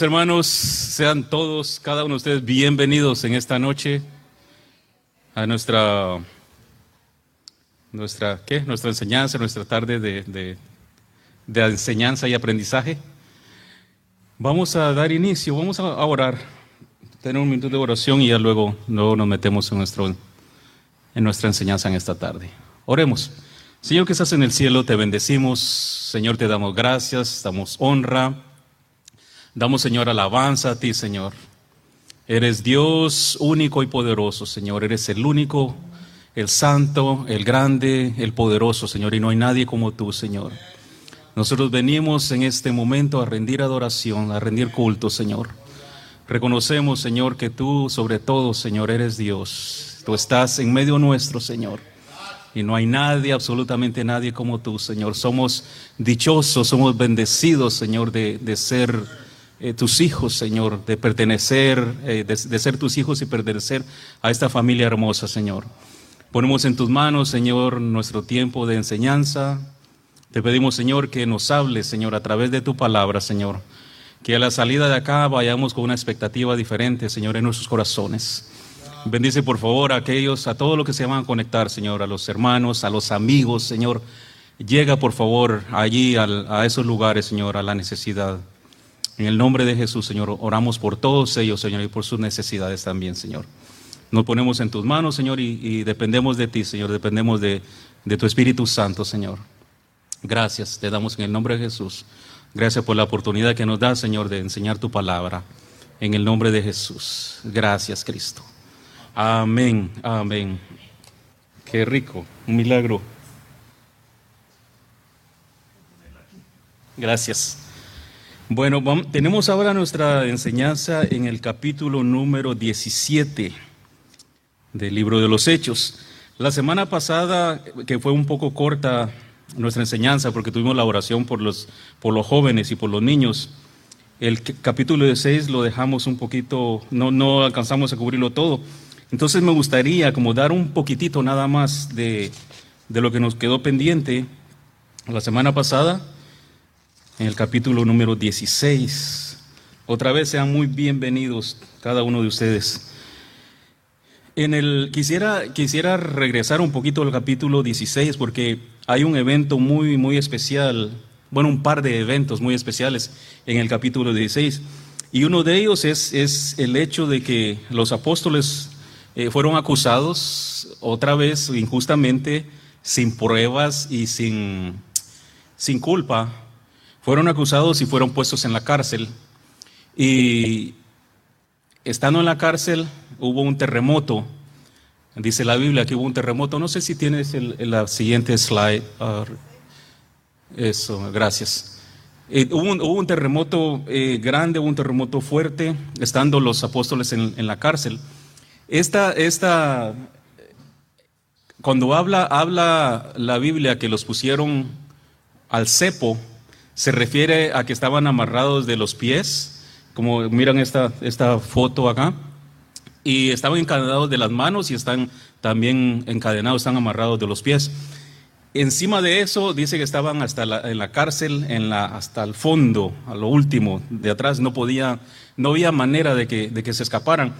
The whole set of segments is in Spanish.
Hermanos, sean todos, cada uno de ustedes, bienvenidos en esta noche a nuestra, nuestra, ¿qué? nuestra enseñanza, nuestra tarde de, de, enseñanza y aprendizaje. Vamos a dar inicio, vamos a orar, tener un minuto de oración y ya luego, luego nos metemos en, nuestro, en nuestra enseñanza en esta tarde. Oremos. Señor que estás en el cielo, te bendecimos. Señor, te damos gracias, damos honra. Damos, Señor, alabanza a ti, Señor. Eres Dios único y poderoso, Señor. Eres el único, el santo, el grande, el poderoso, Señor. Y no hay nadie como tú, Señor. Nosotros venimos en este momento a rendir adoración, a rendir culto, Señor. Reconocemos, Señor, que tú, sobre todo, Señor, eres Dios. Tú estás en medio nuestro, Señor. Y no hay nadie, absolutamente nadie como tú, Señor. Somos dichosos, somos bendecidos, Señor, de, de ser eh, tus hijos, Señor, de pertenecer, eh, de, ser tus hijos y pertenecer a esta familia hermosa, Señor. Ponemos en tus manos, Señor, nuestro tiempo de enseñanza. Te pedimos, Señor, que nos hables, Señor, a través de tu palabra, Señor. Que a la salida de acá vayamos con una expectativa diferente, Señor, en nuestros corazones. Bendice, por favor, a aquellos, a todos los que se van a conectar, Señor, a los hermanos, a los amigos, Señor. Llega, por favor, allí a esos lugares, Señor, a la necesidad. En el nombre de Jesús, Señor, oramos por todos ellos, Señor, y por sus necesidades también, Señor. Nos ponemos en tus manos, Señor, y, dependemos de ti, Señor, dependemos de, de tu Espíritu Santo, Señor. Gracias, te damos en el nombre de Jesús. Gracias por la oportunidad que nos da, Señor, de enseñar tu palabra. En el nombre de Jesús. Gracias, Cristo. Amén, amén. Qué rico, un milagro. Gracias. Bueno, tenemos ahora nuestra enseñanza en el capítulo número 17 del libro de los Hechos. La semana pasada, que fue un poco corta nuestra enseñanza porque tuvimos la oración por los, por los jóvenes y por los niños, el capítulo 16 lo dejamos un poquito, no, no alcanzamos a cubrirlo todo. Entonces me gustaría como dar un poquitito nada más de, de lo que nos quedó pendiente la semana pasada en el capítulo número 16. Otra vez sean muy bienvenidos cada uno de ustedes. En el, quisiera, quisiera regresar un poquito al capítulo 16 porque hay un evento muy, muy especial, bueno, un par de eventos muy especiales en el capítulo 16. Y uno de ellos es, es el hecho de que los apóstoles eh, fueron acusados otra vez injustamente, sin pruebas y sin, sin culpa fueron acusados y fueron puestos en la cárcel. Y estando en la cárcel hubo un terremoto. Dice la Biblia que hubo un terremoto. No sé si tienes el, la siguiente slide. eso, gracias. Eh, hubo, un, terremoto eh, grande, un terremoto fuerte, estando los apóstoles en, en la cárcel. Esta, esta, cuando habla, habla la Biblia que los pusieron al cepo, se refiere a que estaban amarrados de los pies, como miran esta, esta foto acá, y estaban encadenados de las manos y están también encadenados, están amarrados de los pies. Encima de eso dice que estaban hasta en la cárcel, en la, hasta el fondo, a lo último, de atrás, no podía, no había manera de que, de que se escaparan.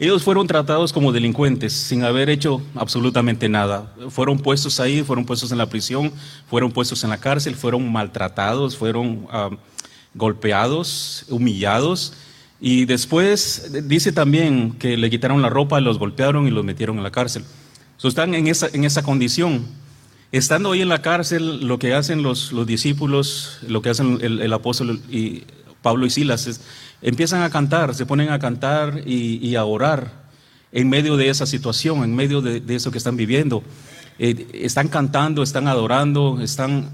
Ellos fueron tratados como delincuentes sin haber hecho absolutamente nada. Fueron puestos ahí, fueron puestos en la prisión, fueron puestos en la cárcel, fueron maltratados, fueron golpeados, humillados. Y después dice también que le quitaron la ropa, los golpearon y los metieron en la cárcel. están en esa, en esa condición. Estando ahí en la cárcel, lo que hacen los, los discípulos, lo que hacen el, el apóstol y Pablo y Silas empiezan a cantar, se ponen a cantar y, a orar en medio de esa situación, en medio de, eso que están viviendo. Eh, están cantando, están adorando, están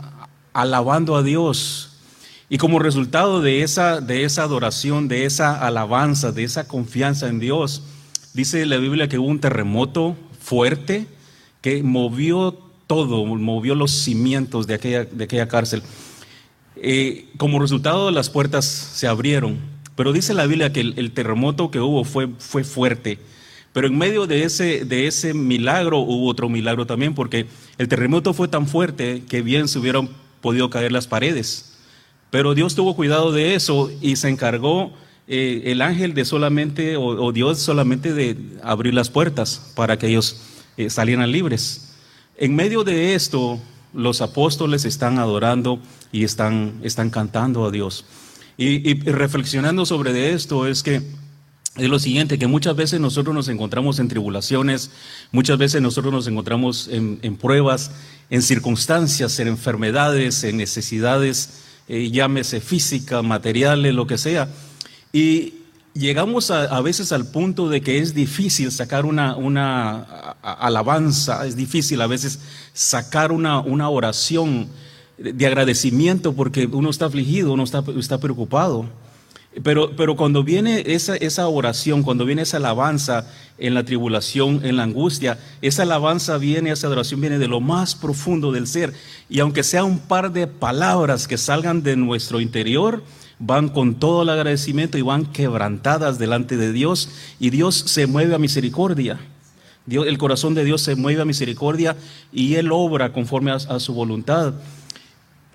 alabando a Dios. Y como resultado de esa, de esa adoración, de esa alabanza, de esa confianza en Dios, dice la Biblia que hubo un terremoto fuerte que movió todo, movió los cimientos de aquella, de aquella cárcel. Eh, como resultado las puertas se abrieron pero dice la Biblia que el, terremoto que hubo fue, fue fuerte. Pero en medio de ese, de ese milagro hubo otro milagro también, porque el terremoto fue tan fuerte que bien se hubieran podido caer las paredes. Pero Dios tuvo cuidado de eso y se encargó eh, el ángel de solamente, o, Dios solamente de abrir las puertas para que ellos eh, salieran libres. En medio de esto, los apóstoles están adorando y están, están cantando a Dios. Y, reflexionando sobre esto es que es lo siguiente, que muchas veces nosotros nos encontramos en tribulaciones, muchas veces nosotros nos encontramos en, pruebas, en circunstancias, en enfermedades, en necesidades, eh, llámese física, materiales, lo que sea. Y llegamos a, veces al punto de que es difícil sacar una, una alabanza, es difícil a veces sacar una, una oración de agradecimiento porque uno está afligido, uno está, está preocupado. Pero, pero, cuando viene esa, esa, oración, cuando viene esa alabanza en la tribulación, en la angustia, esa alabanza viene, esa adoración viene de lo más profundo del ser. Y aunque sea un par de palabras que salgan de nuestro interior, van con todo el agradecimiento y van quebrantadas delante de Dios y Dios se mueve a misericordia. El corazón de Dios se mueve a misericordia y Él obra conforme a, su voluntad.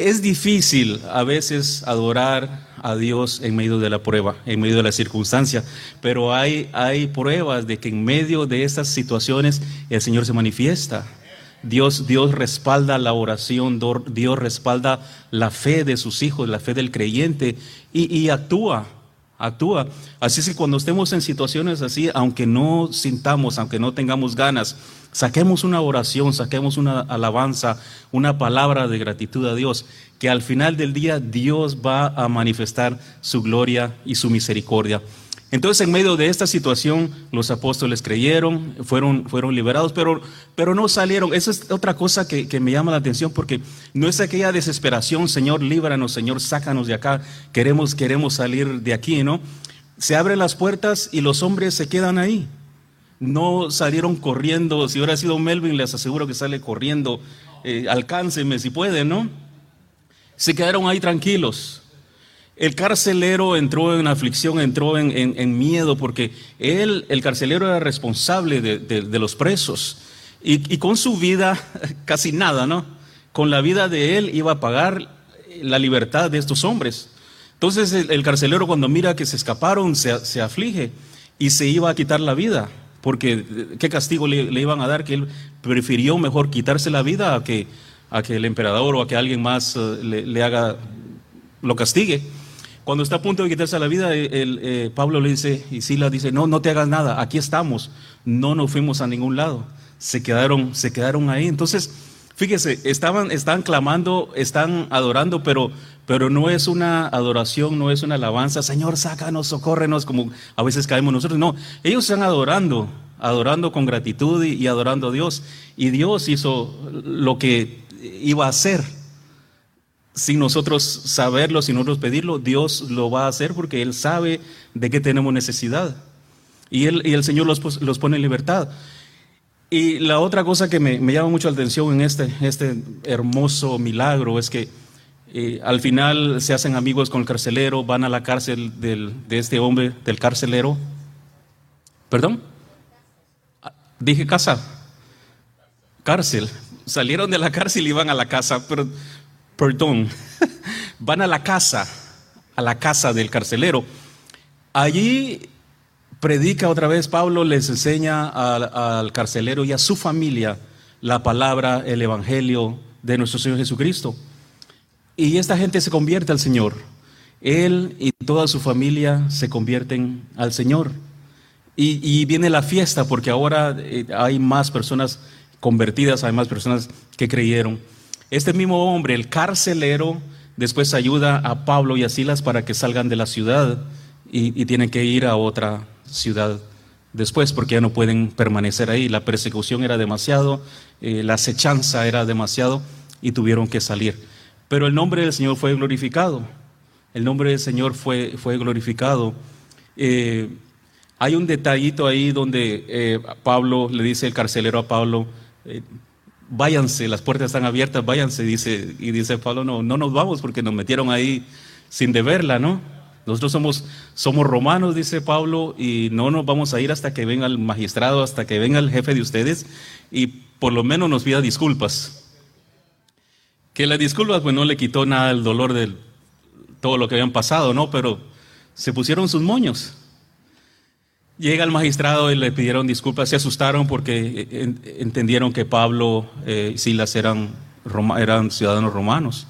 Es difícil a veces adorar a Dios en medio de la prueba, en medio de la circunstancia, pero hay, hay pruebas de que en medio de estas situaciones el Señor se manifiesta. Dios, Dios respalda la oración, Dios respalda la fe de sus hijos, la fe del creyente y, actúa, actúa. Así es que cuando estemos en situaciones así, aunque no sintamos, aunque no tengamos ganas, saquemos una oración, saquemos una alabanza, una palabra de gratitud a Dios, que al final del día Dios va a manifestar su gloria y su misericordia. Entonces, en medio de esta situación, los apóstoles creyeron, fueron, fueron liberados, pero, pero no salieron. Esa es otra cosa que, me llama la atención, porque no es aquella desesperación, Señor, líbranos, Señor, sácanos de acá, queremos, queremos salir de aquí, ¿no? Se abren las puertas y los hombres se quedan ahí. No salieron corriendo. Si hubiera sido Melvin, les aseguro que sale corriendo. Eh, si puede, ¿no? Se quedaron ahí tranquilos. El carcelero entró en aflicción, entró en, miedo, porque él, el carcelero, era responsable de, los presos. Y, con su vida, casi nada, ¿no? Con la vida de él iba a pagar la libertad de estos hombres. Entonces el, carcelero cuando mira que se escaparon, se, aflige y se iba a quitar la vida, porque qué castigo le, iban a dar, que él prefirió mejor quitarse la vida a que, a que el emperador o a que alguien más eh, le, le haga, lo castigue. Cuando está a punto de quitarse la vida, el, eh, Pablo le dice, y Sila dice, no, no te hagas nada, aquí estamos, no nos fuimos a ningún lado, se quedaron, se quedaron ahí. Entonces, fíjese, estaban, están clamando, están adorando, pero, pero no es una adoración, no es una alabanza, Señor, sácanos, socórrenos, como a veces caemos nosotros, no, ellos están adorando, adorando con gratitud y adorando a Dios, y Dios hizo lo que iba a hacer sin nosotros saberlo, sin nosotros pedirlo, Dios lo va a hacer porque Él sabe de qué tenemos necesidad. Y, él, y el Señor los, pone en libertad. Y la otra cosa que me, llama mucho la atención en este, este hermoso milagro es que eh, al final se hacen amigos con el carcelero, van a la cárcel de este hombre, del carcelero. ¿Perdón? Ah, dije casa. Cárcel. Salieron de la cárcel y van a la casa, pero perdón, van a la casa, a la casa del carcelero. Allí predica otra vez, Pablo les enseña al, carcelero y a su familia la palabra, el evangelio de nuestro Señor Jesucristo. Y esta gente se convierte al Señor. Él y toda su familia se convierten al Señor. Y, viene la fiesta porque ahora eh, hay más personas convertidas, hay más personas que creyeron. Este mismo hombre, el carcelero, después ayuda a Pablo y a Silas para que salgan de la ciudad y, tienen que ir a otra ciudad después porque ya no pueden permanecer ahí. La persecución era demasiado, eh, la acechanza era demasiado y tuvieron que salir. Pero el nombre del Señor fue glorificado. El nombre del Señor fue, fue glorificado. Eh, hay un detallito ahí donde eh, Pablo le dice el carcelero a Pablo, váyanse, las puertas están abiertas, váyanse, dice, y dice Pablo, no, no nos vamos porque nos metieron ahí sin deberla, ¿no? Nosotros somos, somos romanos, dice Pablo, y no nos vamos a ir hasta que venga el magistrado, hasta que venga el jefe de ustedes, y por lo menos nos pida disculpas. Que las disculpas, pues no le quitó nada el dolor de todo lo que habían pasado, ¿no? Pero se pusieron sus moños. Llega el magistrado y le pidieron disculpas, se asustaron porque eh, entendieron que Pablo y Silas eran, eran ciudadanos romanos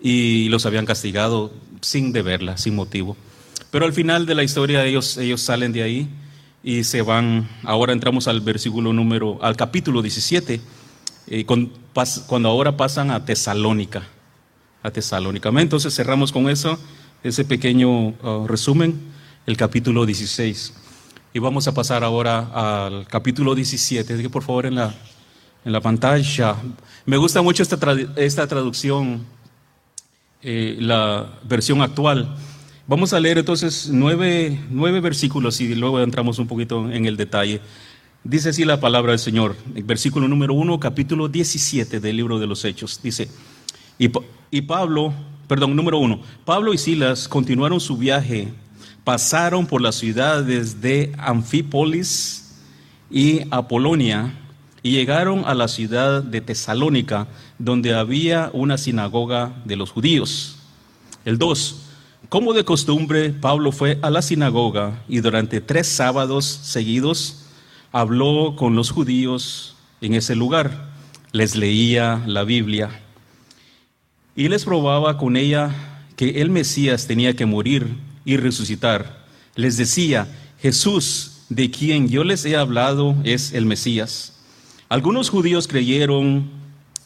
y los habían castigado sin deberla, sin motivo. Pero al final de la historia ellos, ellos salen de ahí y se van, ahora entramos al versículo número, al capítulo 17, eh, cuando ahora pasan a Tesalónica, a Tesalónica. Entonces cerramos con eso, ese pequeño uh, resumen, el capítulo 16. Y vamos a pasar ahora al capítulo 17, que por favor en la, en la pantalla. Me gusta mucho esta, esta traducción, eh, la versión actual. Vamos a leer entonces nueve, nueve, versículos y luego entramos un poquito en el detalle. Dice así la palabra del Señor, versículo número uno, capítulo 17 del libro de los Hechos. Dice, y, y Pablo, perdón, número uno, Pablo y Silas continuaron su viaje, pasaron por las ciudades de Anfípolis y Apolonia y llegaron a la ciudad de Tesalónica, donde había una sinagoga de los judíos. El 2. Como de costumbre, Pablo fue a la sinagoga y durante tres sábados seguidos habló con los judíos en ese lugar. Les leía la Biblia y les probaba con ella que el Mesías tenía que morir y resucitar. Les decía, Jesús, de quien yo les he hablado, es el Mesías. Algunos judíos creyeron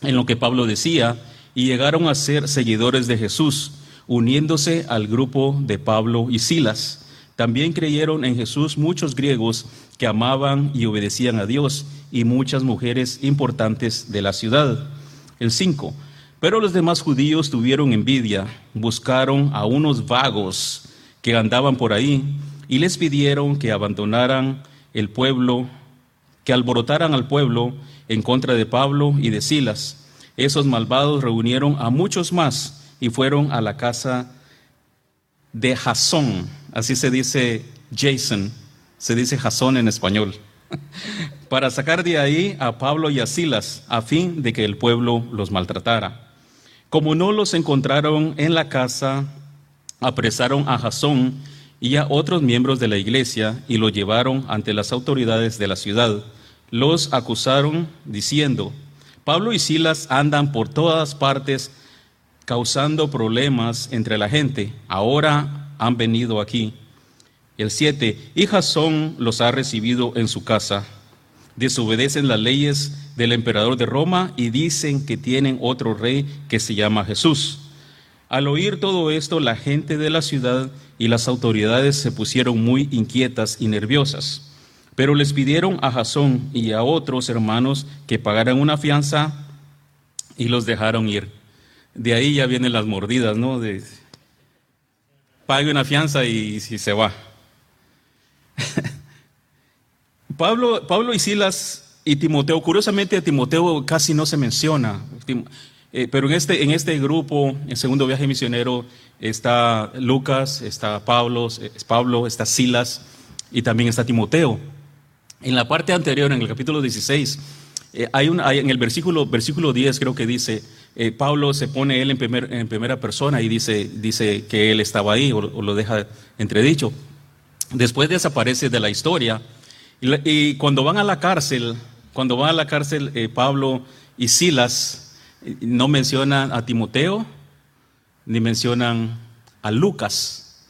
en lo que Pablo decía y llegaron a ser seguidores de Jesús uniéndose al grupo de Pablo y Silas. También creyeron en Jesús muchos griegos que amaban y obedecían a Dios y muchas mujeres importantes de la ciudad. El 5. Pero los demás judíos tuvieron envidia, buscaron a unos vagos que andaban por ahí y les pidieron que abandonaran el pueblo, que alborotaran al pueblo en contra de Pablo y de Silas. Esos malvados reunieron a muchos más y fueron a la casa de Jasón, así se dice Jason, se dice Jasón en español, para sacar de ahí a Pablo y a Silas a fin de que el pueblo los maltratara. Como no los encontraron en la casa, apresaron a Jasón y a otros miembros de la iglesia y lo llevaron ante las autoridades de la ciudad. Los acusaron diciendo, Pablo y Silas andan por todas partes causando problemas entre la gente. Ahora han venido aquí. El 7. Y Jasón los ha recibido en su casa. Desobedecen las leyes del emperador de Roma y dicen que tienen otro rey que se llama Jesús. Al oír todo esto, la gente de la ciudad y las autoridades se pusieron muy inquietas y nerviosas. Pero les pidieron a Jasón y a otros hermanos que pagaran una fianza y los dejaron ir de ahí ya vienen las mordidas, ¿no? De, pague una fianza y, si se va. Pablo, Pablo y Silas y Timoteo, curiosamente a Timoteo casi no se menciona, eh, pero en este, en este grupo, en segundo viaje misionero, está Lucas, está Pablo, Pablo, está Silas y también está Timoteo. En la parte anterior, en el capítulo 16, eh, hay, un, hay en el versículo, versículo 10 creo que dice, eh, Pablo se pone él en, en, primera persona y dice, dice que él estaba ahí o, lo deja entredicho. Después desaparece de la historia y, cuando van a la cárcel, cuando van a la cárcel eh, Pablo y Silas eh, no mencionan a Timoteo ni mencionan a Lucas.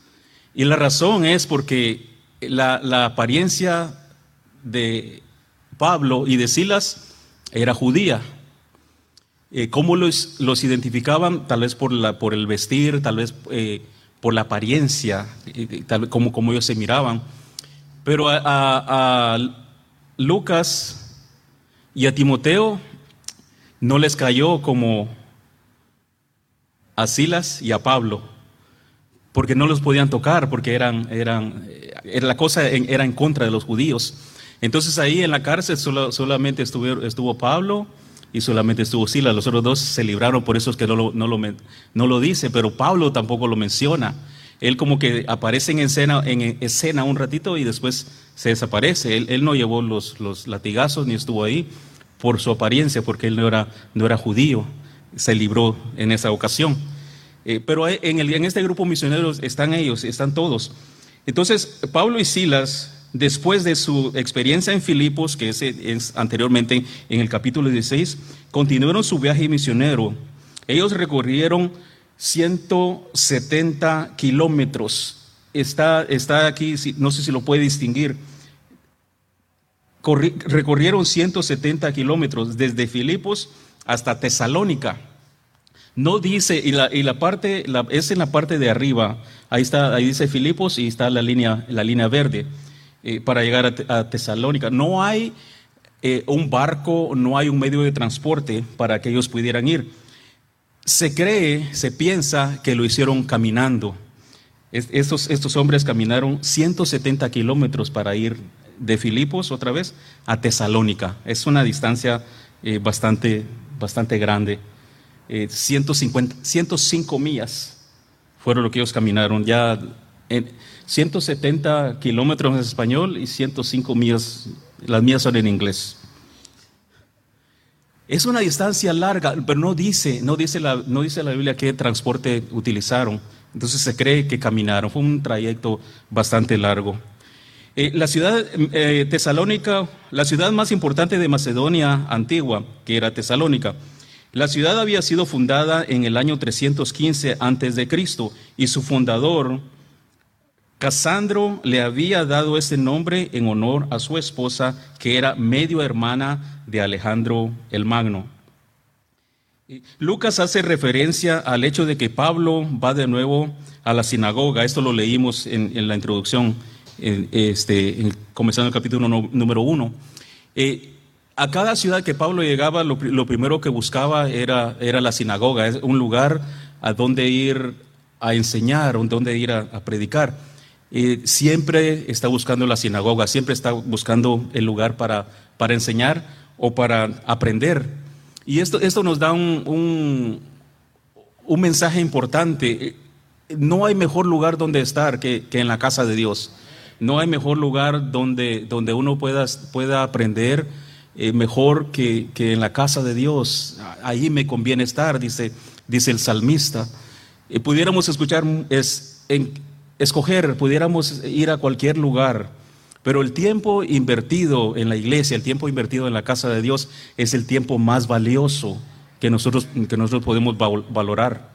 Y la razón es porque la, apariencia de Pablo y de Silas era judía. Eh, ¿Cómo los, identificaban? Tal vez por, la, por el vestir, tal vez eh, por la apariencia, eh, tal como, como ellos se miraban. Pero a, Lucas y a Timoteo no les cayó como a Silas y a Pablo, porque no los podían tocar, porque eran, eran, la cosa era en contra de los judíos. Entonces ahí en la cárcel solamente estuvo, estuvo Pablo, y solamente estuvo Silas. Los otros dos se libraron, por eso es que no lo, no lo, no lo dice, pero Pablo tampoco lo menciona. Él como que aparece en escena, en escena un ratito y después se desaparece. Él, él no llevó los, los, latigazos ni estuvo ahí por su apariencia, porque él no era, no era judío. Se libró en esa ocasión. Eh, pero en, el, en este grupo misionero están ellos, están todos. Entonces, Pablo y Silas después de su experiencia en Filipos, que es, anteriormente en el capítulo 16, continuaron su viaje misionero. Ellos recorrieron 170 kilómetros. Está, está aquí, no sé si lo puede distinguir. Recorrieron 170 kilómetros desde Filipos hasta Tesalónica. No dice, y la, parte, es en la parte de arriba, ahí está, ahí dice Filipos y está la línea, la línea verde. Eh, para llegar a, Tesalónica. No hay eh, un barco, no hay un medio de transporte para que ellos pudieran ir. Se cree, se piensa que lo hicieron caminando. estos hombres caminaron 170 kilómetros para ir de Filipos otra vez a Tesalónica. Es una distancia eh, bastante, bastante grande. 150, 105 millas fueron lo que ellos caminaron. Ya en, 170 kilómetros en español y 105 millas, las mías son en inglés. Es una distancia larga, pero no dice, no dice, la, no dice la Biblia qué transporte utilizaron. Entonces se cree que caminaron. Fue un trayecto bastante largo. Eh, la ciudad eh, Tesalónica, la ciudad más importante de Macedonia antigua, que era Tesalónica, la ciudad había sido fundada en el año 315 antes de Cristo y su fundador Casandro le había dado ese nombre en honor a su esposa, que era medio hermana de Alejandro el Magno. Lucas hace referencia al hecho de que Pablo va de nuevo a la sinagoga. Esto lo leímos en, la introducción, este, comenzando el capítulo número uno. Eh, a cada ciudad que Pablo llegaba, lo, primero que buscaba era, era la sinagoga, un lugar a donde ir a enseñar, a donde ir a predicar siempre está buscando la sinagoga, siempre está buscando el lugar para, para enseñar o para aprender. Y esto, esto nos da un, un, mensaje importante. No hay mejor lugar donde estar que, en la casa de Dios. No hay mejor lugar donde, donde uno pueda, pueda aprender eh, mejor que, que, en la casa de Dios. Ahí me conviene estar, dice, dice el salmista. y pudiéramos escuchar es, escoger, pudiéramos ir a cualquier lugar, pero el tiempo invertido en la iglesia, el tiempo invertido en la casa de Dios es el tiempo más valioso que nosotros, que nosotros podemos valorar.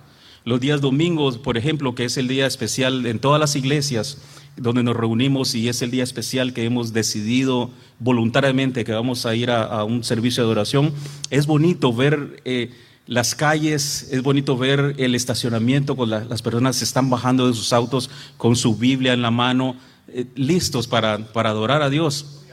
Los días domingos, por ejemplo, que es el día especial en todas las iglesias donde nos reunimos y es el día especial que hemos decidido voluntariamente que vamos a ir a, un servicio de oración, es bonito ver... Eh, las calles, es bonito ver el estacionamiento, con las personas se están bajando de sus autos con su Biblia en la mano, eh, listos para, para, adorar a Dios.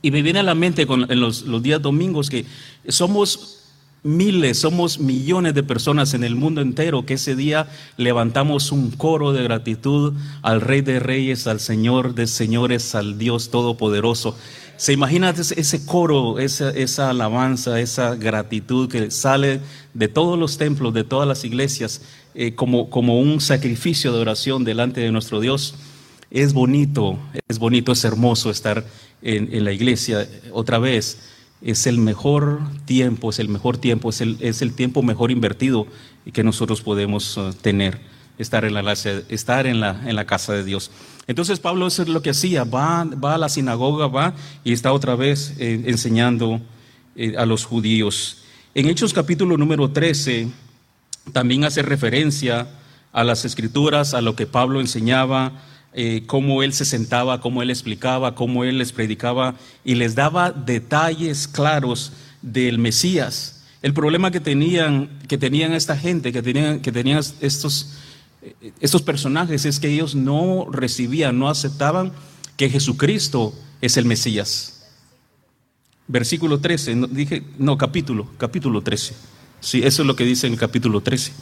Y me viene a la mente con, en los, los días domingos que somos miles, somos millones de personas en el mundo entero que ese día levantamos un coro de gratitud al Rey de Reyes, al Señor de Señores, al Dios Todopoderoso. ¿Se imagina ese coro, esa, esa, alabanza, esa gratitud que sale de todos los templos, de todas las iglesias, eh, como, como un sacrificio de oración delante de nuestro Dios? Es bonito, es bonito, es hermoso estar en, la iglesia otra vez. Es el mejor tiempo, es el mejor tiempo, es el, es el tiempo mejor invertido que nosotros podemos uh, tener, estar en la, estar en la, en la casa de Dios. Entonces Pablo es lo que hacía, va, va a la sinagoga, va y está otra vez eh, enseñando eh, a los judíos. En Hechos capítulo número 13 también hace referencia a las escrituras, a lo que Pablo enseñaba, eh, cómo él se sentaba, cómo él explicaba, cómo él les predicaba y les daba detalles claros del Mesías. El problema que tenían, que tenían esta gente, que tenían, que tenían estos estos personajes es que ellos no recibían, no aceptaban que Jesucristo es el Mesías. Versículo 13, no, dije, no, capítulo, capítulo 13. Sí, eso es lo que dice en el capítulo 13.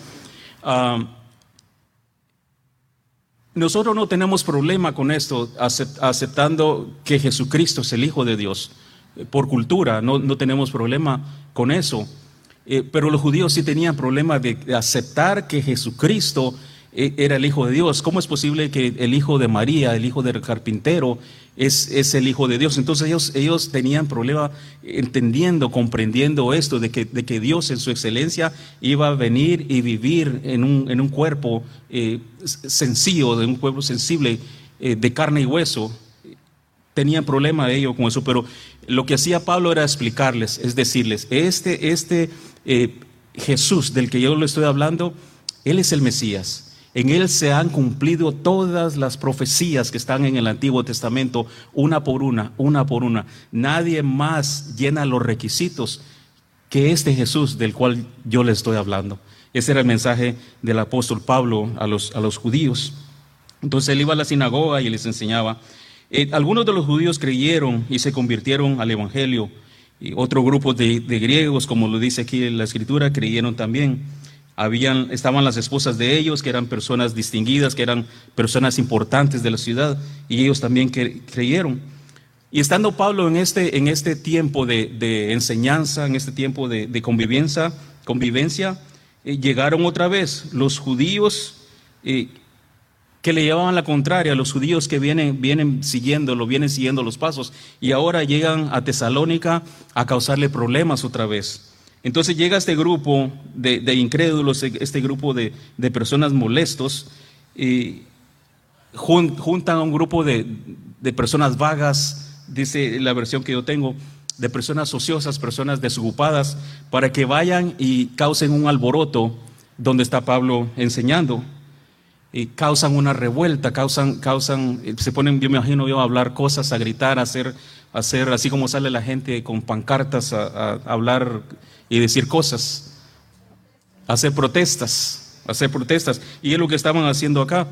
Ah, nosotros no tenemos problema con esto, aceptando que Jesucristo es el Hijo de Dios. Por cultura, no, no tenemos problema con eso. Eh, pero los judíos sí tenían problema de aceptar que Jesucristo era el Hijo de Dios. ¿Cómo es posible que el Hijo de María, el Hijo del carpintero, es, es el Hijo de Dios? Entonces ellos, ellos tenían problema entendiendo, comprendiendo esto, de que, de que Dios en su excelencia iba a venir y vivir en un, en un cuerpo eh, sencillo, de un cuerpo sensible, eh, de carne y hueso. Tenían problema de ello con eso, pero lo que hacía Pablo era explicarles, es decirles, este, este eh, Jesús del que yo le estoy hablando, Él es el Mesías. En Él se han cumplido todas las profecías que están en el Antiguo Testamento, una por una, una por una. Nadie más llena los requisitos que este Jesús del cual yo le estoy hablando. Ese era el mensaje del apóstol Pablo a los, a los judíos. Entonces él iba a la sinagoga y les enseñaba. Eh, algunos de los judíos creyeron y se convirtieron al Evangelio. Y otro grupo de, griegos, como lo dice aquí en la escritura, creyeron también. Habían, estaban las esposas de ellos, que eran personas distinguidas, que eran personas importantes de la ciudad, y ellos también creyeron. Y estando Pablo en este, en este tiempo de, enseñanza, en este tiempo de, convivencia, convivencia eh, llegaron otra vez los judíos eh, que le llevaban la contraria, los judíos que vienen, vienen siguiéndolo, vienen siguiendo los pasos, y ahora llegan a Tesalónica a causarle problemas otra vez. Entonces llega este grupo de, incrédulos, este grupo de, personas molestos, y juntan a un grupo de, personas vagas, dice la versión que yo tengo, de personas ociosas, personas desocupadas, para que vayan y causen un alboroto donde está Pablo enseñando. Y causan una revuelta, causan, causan, se ponen, yo me imagino yo, a hablar cosas, a gritar, a hacer, hacer así como sale la gente con pancartas a, hablar y decir cosas, hacer protestas, hacer protestas. Y es lo que estaban haciendo acá.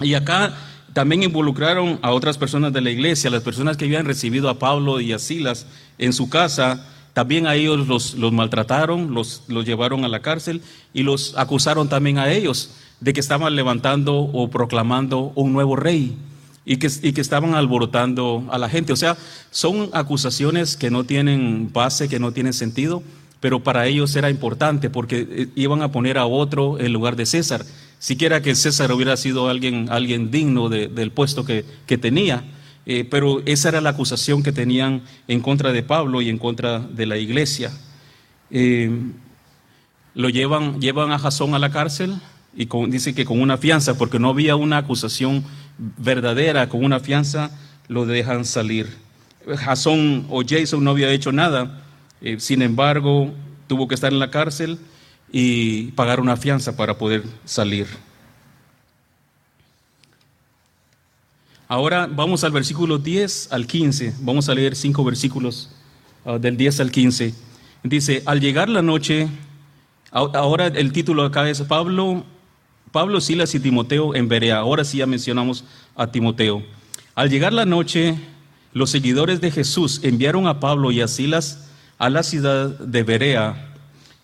Y acá también involucraron a otras personas de la iglesia, las personas que habían recibido a Pablo y a Silas en su casa. También a ellos los, los maltrataron, los, los llevaron a la cárcel y los acusaron también a ellos de que estaban levantando o proclamando un nuevo rey y que, estaban alborotando a la gente. O sea, son acusaciones que no tienen base, que no tienen sentido, pero para ellos era importante porque eh, iban a poner a otro en lugar de César. Siquiera que César hubiera sido alguien, alguien digno del puesto que, tenía, eh, pero esa era la acusación que tenían en contra de Pablo y en contra de la iglesia. Eh, lo llevan, llevan a Jasón a la cárcel, y dice que con una fianza, porque no había una acusación verdadera, con una fianza lo dejan salir. Jason o Jason no había hecho nada, eh, sin embargo tuvo que estar en la cárcel y pagar una fianza para poder salir. Ahora vamos al versículo 10 al 15, vamos a leer cinco versículos ah, del 10 al 15. Dice, al llegar la noche, ahora el título acá es Pablo Pablo, Silas y Timoteo en Berea. Ahora sí ya mencionamos a Timoteo. Al llegar la noche, los seguidores de Jesús enviaron a Pablo y a Silas a la ciudad de Berea.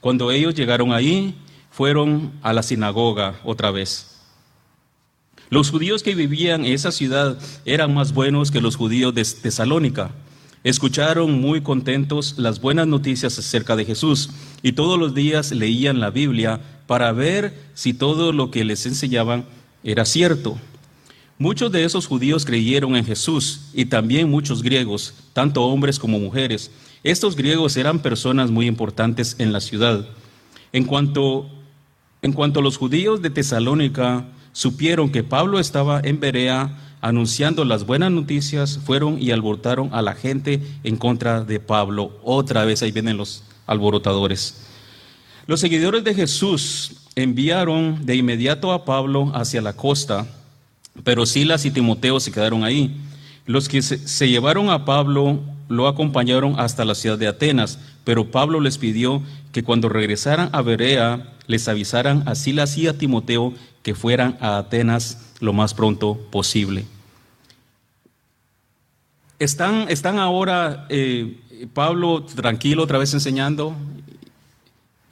Cuando ellos llegaron ahí, fueron a la sinagoga otra vez. Los judíos que vivían en esa ciudad eran más buenos que los judíos de Tesalónica. Escucharon muy contentos las buenas noticias acerca de Jesús y todos los días leían la Biblia para ver si todo lo que les enseñaban era cierto. Muchos de esos judíos creyeron en Jesús y también muchos griegos, tanto hombres como mujeres. Estos griegos eran personas muy importantes en la ciudad. En cuanto, en cuanto los judíos de Tesalónica supieron que Pablo estaba en Berea anunciando las buenas noticias, fueron y alborotaron a la gente en contra de Pablo. Otra vez ahí vienen los alborotadores. Los seguidores de Jesús enviaron de inmediato a Pablo hacia la costa, pero Silas y Timoteo se quedaron ahí. Los que se, llevaron a Pablo lo acompañaron hasta la ciudad de Atenas, pero Pablo les pidió que cuando regresaran a Berea les avisaran a Silas y a Timoteo que fueran a Atenas lo más pronto posible. Están, están ahora eh, Pablo tranquilo otra vez enseñando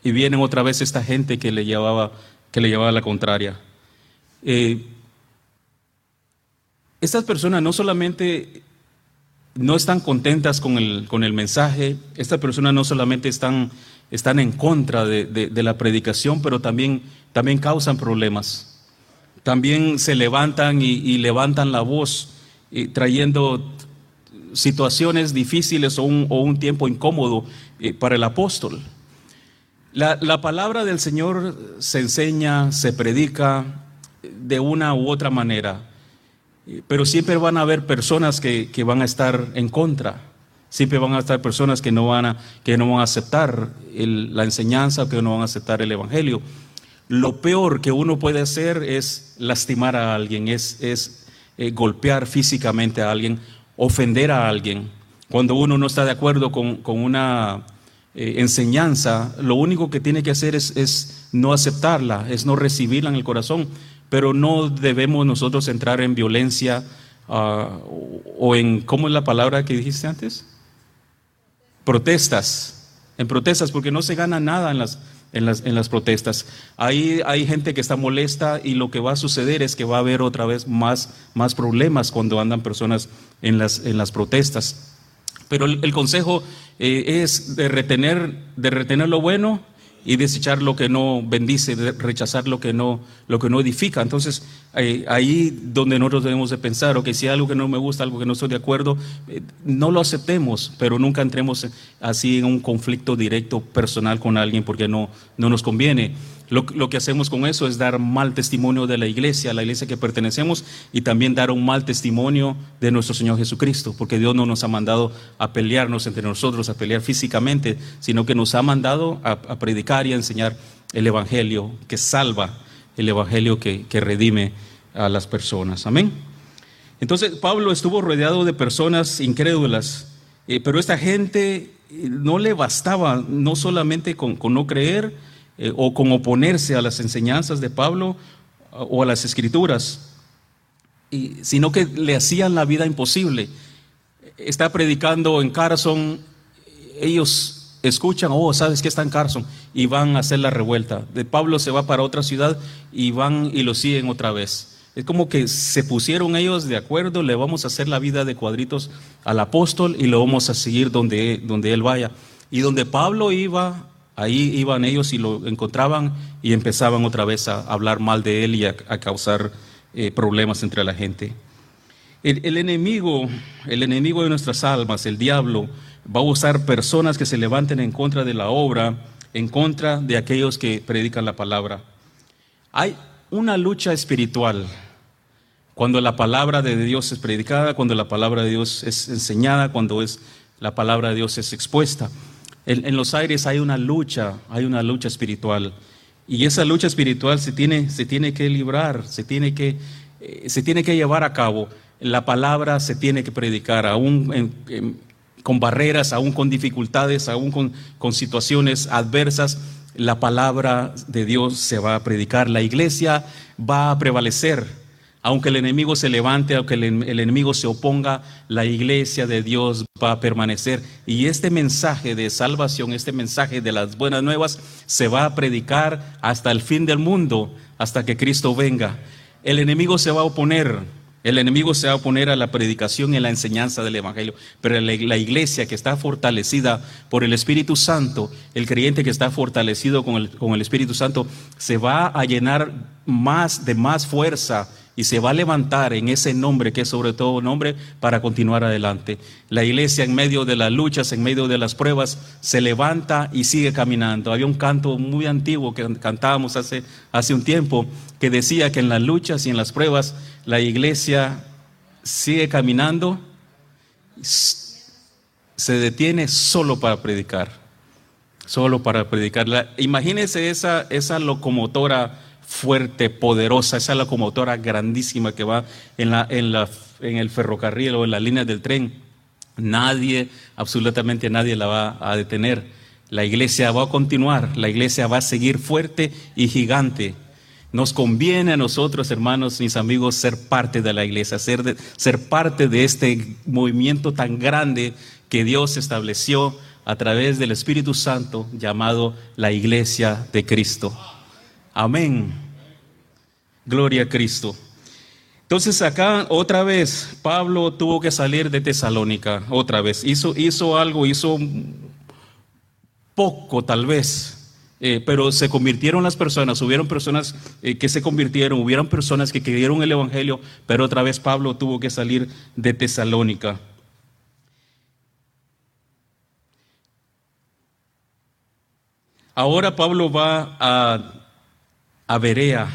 y vienen otra vez esta gente que le llevaba, que le llevaba la contraria. Eh, estas personas no solamente no están contentas con el, con el mensaje, estas personas no solamente están, están en contra de, la predicación, pero también, también causan problemas. también se levantan y, levantan la voz, eh, trayendo situaciones difíciles o un, tiempo incómodo eh, para el apóstol. La, palabra del Señor se enseña, se predica de una u otra manera, pero siempre van a haber personas que, van a estar en contra, siempre van a estar personas que no van a, que no van a aceptar la enseñanza, que no van a aceptar el Evangelio. Lo peor que uno puede hacer es lastimar a alguien, es, es eh, golpear físicamente a alguien, ofender a alguien. Cuando uno no está de acuerdo con, una eh, enseñanza, lo único que tiene que hacer es, no aceptarla, es no recibirla en el corazón, pero no debemos nosotros entrar en violencia ah, o en, ¿cómo es la palabra que dijiste antes? Protestas, en protestas, porque no se gana nada en las, en las, en las protestas. Ahí hay gente que está molesta y lo que va a suceder es que va a haber otra vez más, más problemas cuando andan personas en las, en las protestas. Pero el, consejo eh, es de retener, de retener lo bueno y desechar lo que no bendice, rechazar lo que no, lo que no edifica. Entonces, eh, ahí donde nosotros debemos de pensar, o que si hay algo que no me gusta, algo que no estoy de acuerdo, eh, no lo aceptemos, pero nunca entremos así en un conflicto directo personal con alguien porque no, no nos conviene. Lo, que hacemos con eso es dar mal testimonio de la iglesia, a la iglesia que pertenecemos, y también dar un mal testimonio de nuestro Señor Jesucristo, porque Dios no nos ha mandado a pelearnos entre nosotros, a pelear físicamente, sino que nos ha mandado a, predicar y a enseñar el Evangelio que salva, el Evangelio que, redime a las personas. Amén. Entonces Pablo estuvo rodeado de personas incrédulas, eh, pero esta gente eh, no le bastaba no solamente con no creer, eh, o con oponerse a las enseñanzas de Pablo o a las escrituras, y, sino que le hacían la vida imposible. Está predicando en Carson, ellos escuchan, oh, sabes que está en Carson, y van a hacer la revuelta. De Pablo se va para otra ciudad y van y lo siguen otra vez. Es como que se pusieron ellos de acuerdo, le vamos a hacer la vida de cuadritos al apóstol y lo vamos a seguir donde, donde él vaya. Y donde Pablo iba, Ahí iban ellos y lo encontraban y empezaban otra vez a hablar mal de él y a, causar eh, problemas entre la gente. El, enemigo, el enemigo de nuestras almas, el diablo, va a usar personas que se levanten en contra de la obra, en contra de aquellos que predican la palabra. Hay una lucha espiritual cuando la palabra de Dios es predicada, cuando la palabra de Dios es enseñada, cuando es, la palabra de Dios es expuesta. En, los aires hay una lucha, hay una lucha espiritual. Y esa lucha espiritual se tiene, se tiene que librar, se tiene que, eh, se tiene que llevar a cabo. La palabra se tiene que predicar, aún con barreras, aún con dificultades, aún con, con situaciones adversas. La palabra de Dios se va a predicar. La iglesia va a prevalecer aunque el enemigo se levante, aunque el, enemigo se oponga, la iglesia de Dios va a permanecer. Y este mensaje de salvación, este mensaje de las buenas nuevas, se va a predicar hasta el fin del mundo, hasta que Cristo venga. El enemigo se va a oponer, el enemigo se va a oponer a la predicación y a la enseñanza del Evangelio, pero la, iglesia que está fortalecida por el Espíritu Santo, el creyente que está fortalecido con el, con el Espíritu Santo, se va a llenar más de más fuerza y se va a levantar en ese nombre que es sobre todo nombre para continuar adelante. La iglesia en medio de las luchas, en medio de las pruebas, se levanta y sigue caminando. Había un canto muy antiguo que cantábamos hace, hace un tiempo que decía que en las luchas y en las pruebas la iglesia sigue caminando, se detiene solo para predicar, solo para predicar. imagínense esa, esa locomotora fuerte, poderosa, esa locomotora grandísima que va en, la, en, la, en el ferrocarril o en las líneas del tren. Nadie, absolutamente nadie la va a detener. La iglesia va a continuar, la iglesia va a seguir fuerte y gigante. Nos conviene a nosotros, hermanos, mis amigos, ser parte de la iglesia, ser, ser parte de este movimiento tan grande que Dios estableció a través del Espíritu Santo llamado la iglesia de Cristo. Amén. Gloria a Cristo. Entonces acá otra vez Pablo tuvo que salir de Tesalónica, otra vez. Hizo, hizo algo, hizo poco tal vez, eh, pero se convirtieron las personas, hubieron personas eh, que se convirtieron, hubieron personas que creyeron el Evangelio, pero otra vez Pablo tuvo que salir de Tesalónica. Ahora Pablo va a, a Berea,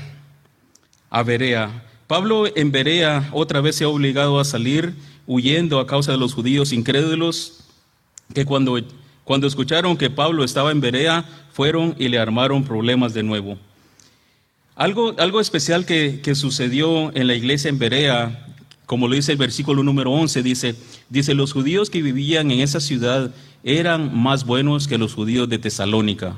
a Berea. Pablo en Berea otra vez se ha obligado a salir huyendo a causa de los judíos incrédulos que cuando, cuando escucharon que Pablo estaba en Berea fueron y le armaron problemas de nuevo. Algo, algo especial que, que sucedió en la iglesia en Berea, como lo dice el versículo número 11, dice, dice, los judíos que vivían en esa ciudad eran más buenos que los judíos de Tesalónica.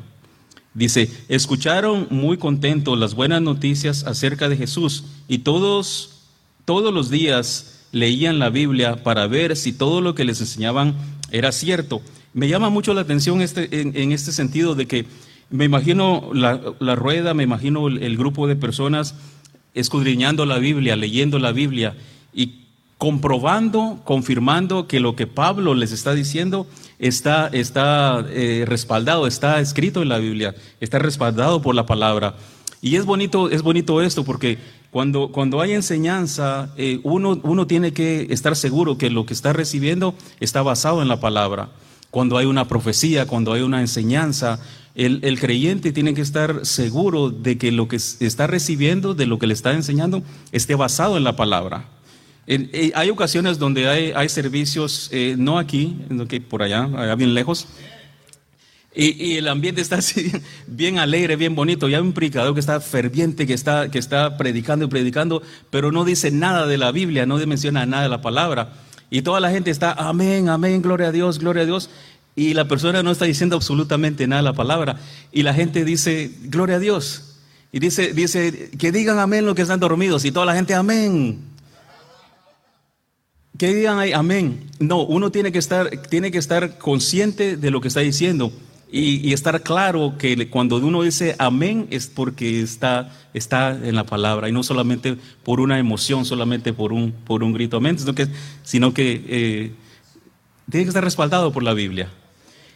Dice, escucharon muy contentos las buenas noticias acerca de Jesús y todos, todos los días leían la Biblia para ver si todo lo que les enseñaban era cierto. Me llama mucho la atención este, en, este sentido de que me imagino la, rueda, me imagino el, grupo de personas escudriñando la Biblia, leyendo la Biblia y comprobando, confirmando que lo que Pablo les está diciendo está, está eh, respaldado, está escrito en la Biblia, está respaldado por la palabra. Y es bonito, es bonito esto porque cuando, cuando hay enseñanza, eh, uno, uno tiene que estar seguro que lo que está recibiendo está basado en la palabra. Cuando hay una profecía, cuando hay una enseñanza, el, el, creyente tiene que estar seguro de que lo que está recibiendo, de lo que le está enseñando, esté basado en la palabra. Eh, hay ocasiones donde hay, servicios, eh, no aquí, por allá, allá bien lejos, y, el ambiente está así, bien alegre, bien bonito. Y hay un predicador que está ferviente, que está, que está predicando y predicando, pero no dice nada de la Biblia, no menciona nada de la palabra. Y toda la gente está, amén, amén, gloria a Dios, gloria a Dios. Y la persona no está diciendo absolutamente nada de la palabra. Y la gente dice, gloria a Dios. Y dice, dice, que digan amén los que están dormidos. Y toda la gente, amén. Que digan ahí, amén. No, uno tiene que estar, tiene que estar consciente de lo que está diciendo y, estar claro que cuando uno dice amén es porque está, está en la palabra y no solamente por una emoción, solamente por un, por un grito amén, sino que, sino que eh, tiene que estar respaldado por la Biblia.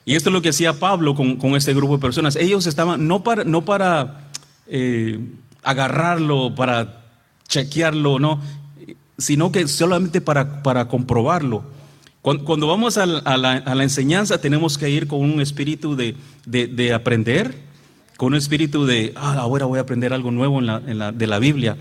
Y esto es lo que hacía Pablo con, con este grupo de personas. Ellos estaban no para, no para eh, agarrarlo, para chequearlo, no sino que solamente para, para comprobarlo. Cuando, vamos a la, enseñanza tenemos que ir con un espíritu de, aprender, con un espíritu de, ah, ahora voy a aprender algo nuevo de la Biblia.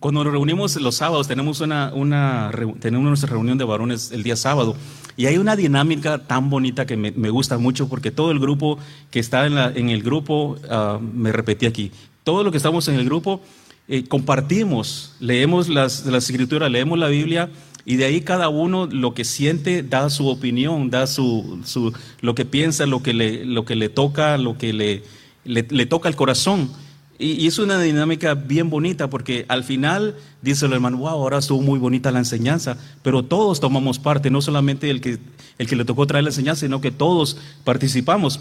Cuando nos reunimos los sábados, tenemos una, una, tenemos nuestra reunión de varones el día sábado, y hay una dinámica tan bonita que me, gusta mucho porque todo el grupo que está en, en el grupo, ah, me repetí aquí, todo lo que estamos en el grupo eh, compartimos, leemos las, las escrituras, leemos la Biblia y de ahí cada uno lo que siente da su opinión, da su, su lo que piensa, lo que le, lo que le toca, lo que le, le, toca el corazón. Y, es una dinámica bien bonita porque al final dice el hermano, wow, ahora estuvo muy bonita la enseñanza, pero todos tomamos parte, no solamente el que, el que le tocó traer la enseñanza, sino que todos participamos.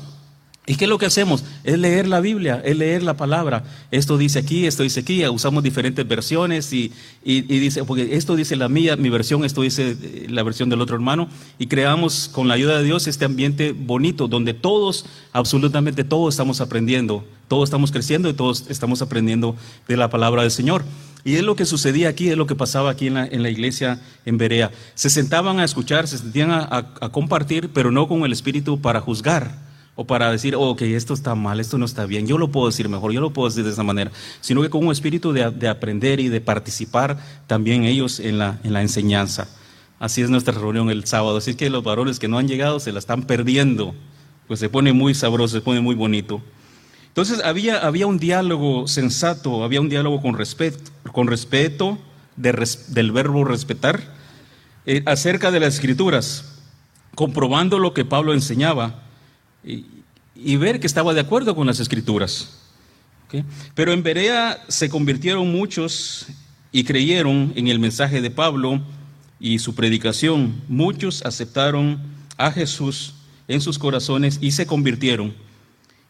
¿Y qué es lo que hacemos? Es leer la Biblia, es leer la palabra. Esto dice aquí, esto dice aquí, usamos diferentes versiones y, dice, porque esto dice la mía, mi versión, esto dice eh, la versión del otro hermano, y creamos con la ayuda de Dios este ambiente bonito donde todos, absolutamente todos estamos aprendiendo, todos estamos creciendo y todos estamos aprendiendo de la palabra del Señor. Y es lo que sucedía aquí, es lo que pasaba aquí en la, iglesia en Berea. Se sentaban a escuchar, se sentían a compartir, pero no con el espíritu para juzgar o para decir, oh, ok, esto está mal, esto no está bien, yo lo puedo decir mejor, yo lo puedo decir de esa manera, sino que con un espíritu de, aprender y de participar también ellos en la, en la enseñanza. Así es nuestra reunión el sábado. Así que los varones que no han llegado se la están perdiendo, pues se pone muy sabroso, se pone muy bonito. Entonces había, había un diálogo sensato, había un diálogo con respeto, con respeto del verbo respetar, eh, acerca de las escrituras, comprobando lo que Pablo enseñaba y, ver que estaba de acuerdo con las escrituras. Pero en Berea se convirtieron muchos y creyeron en el mensaje de Pablo y su predicación. Muchos aceptaron a Jesús en sus corazones y se convirtieron.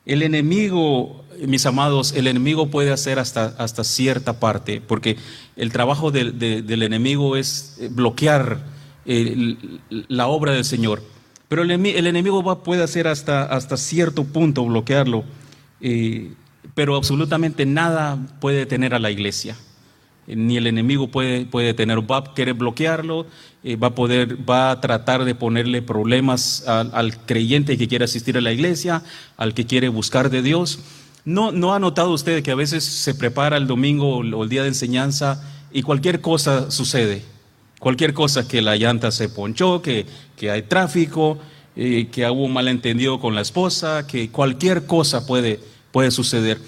El enemigo, mis amados, el enemigo puede hacer hasta, hasta cierta parte, porque el trabajo del enemigo es bloquear eh, la obra del Señor. Pero el, enemigo va, puede hacer hasta, hasta cierto punto bloquearlo. eh, pero absolutamente nada puede detener a la iglesia. Ni el enemigo puede, puede va a querer bloquearlo, eh, va a poder, va a tratar de ponerle problemas al, al creyente que quiere asistir a la iglesia, al que quiere buscar de Dios. ¿No, ¿No ha notado usted que a veces se prepara el domingo o el día de enseñanza y cualquier cosa sucede? Cualquier cosa que la llanta se ponchó, que, que hay tráfico, eh, que hubo un malentendido con la esposa, que cualquier cosa puede, puede suceder.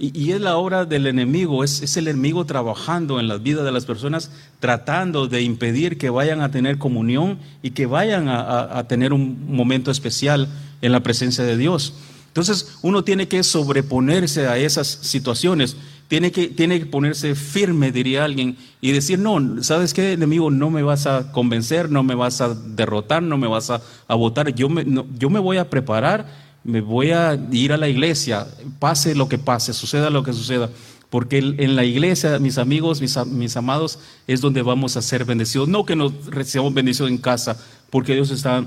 Y, es la obra del enemigo, es, es, el enemigo trabajando en las vidas de las personas, tratando de impedir que vayan a tener comunión y que vayan a, a tener un momento especial en la presencia de Dios. Entonces uno tiene que sobreponerse a esas situaciones. Tiene que, tiene que ponerse firme, diría alguien, y decir, no, ¿sabes qué, enemigo? No me vas a convencer, no me vas a derrotar, no me vas a, a votar. Yo me, yo me voy a preparar, me voy a ir a la iglesia, pase lo que pase, suceda lo que suceda. Porque en la iglesia, mis amigos, mis, mis amados, es donde vamos a ser bendecidos. No que nos recibamos bendición en casa, porque Dios está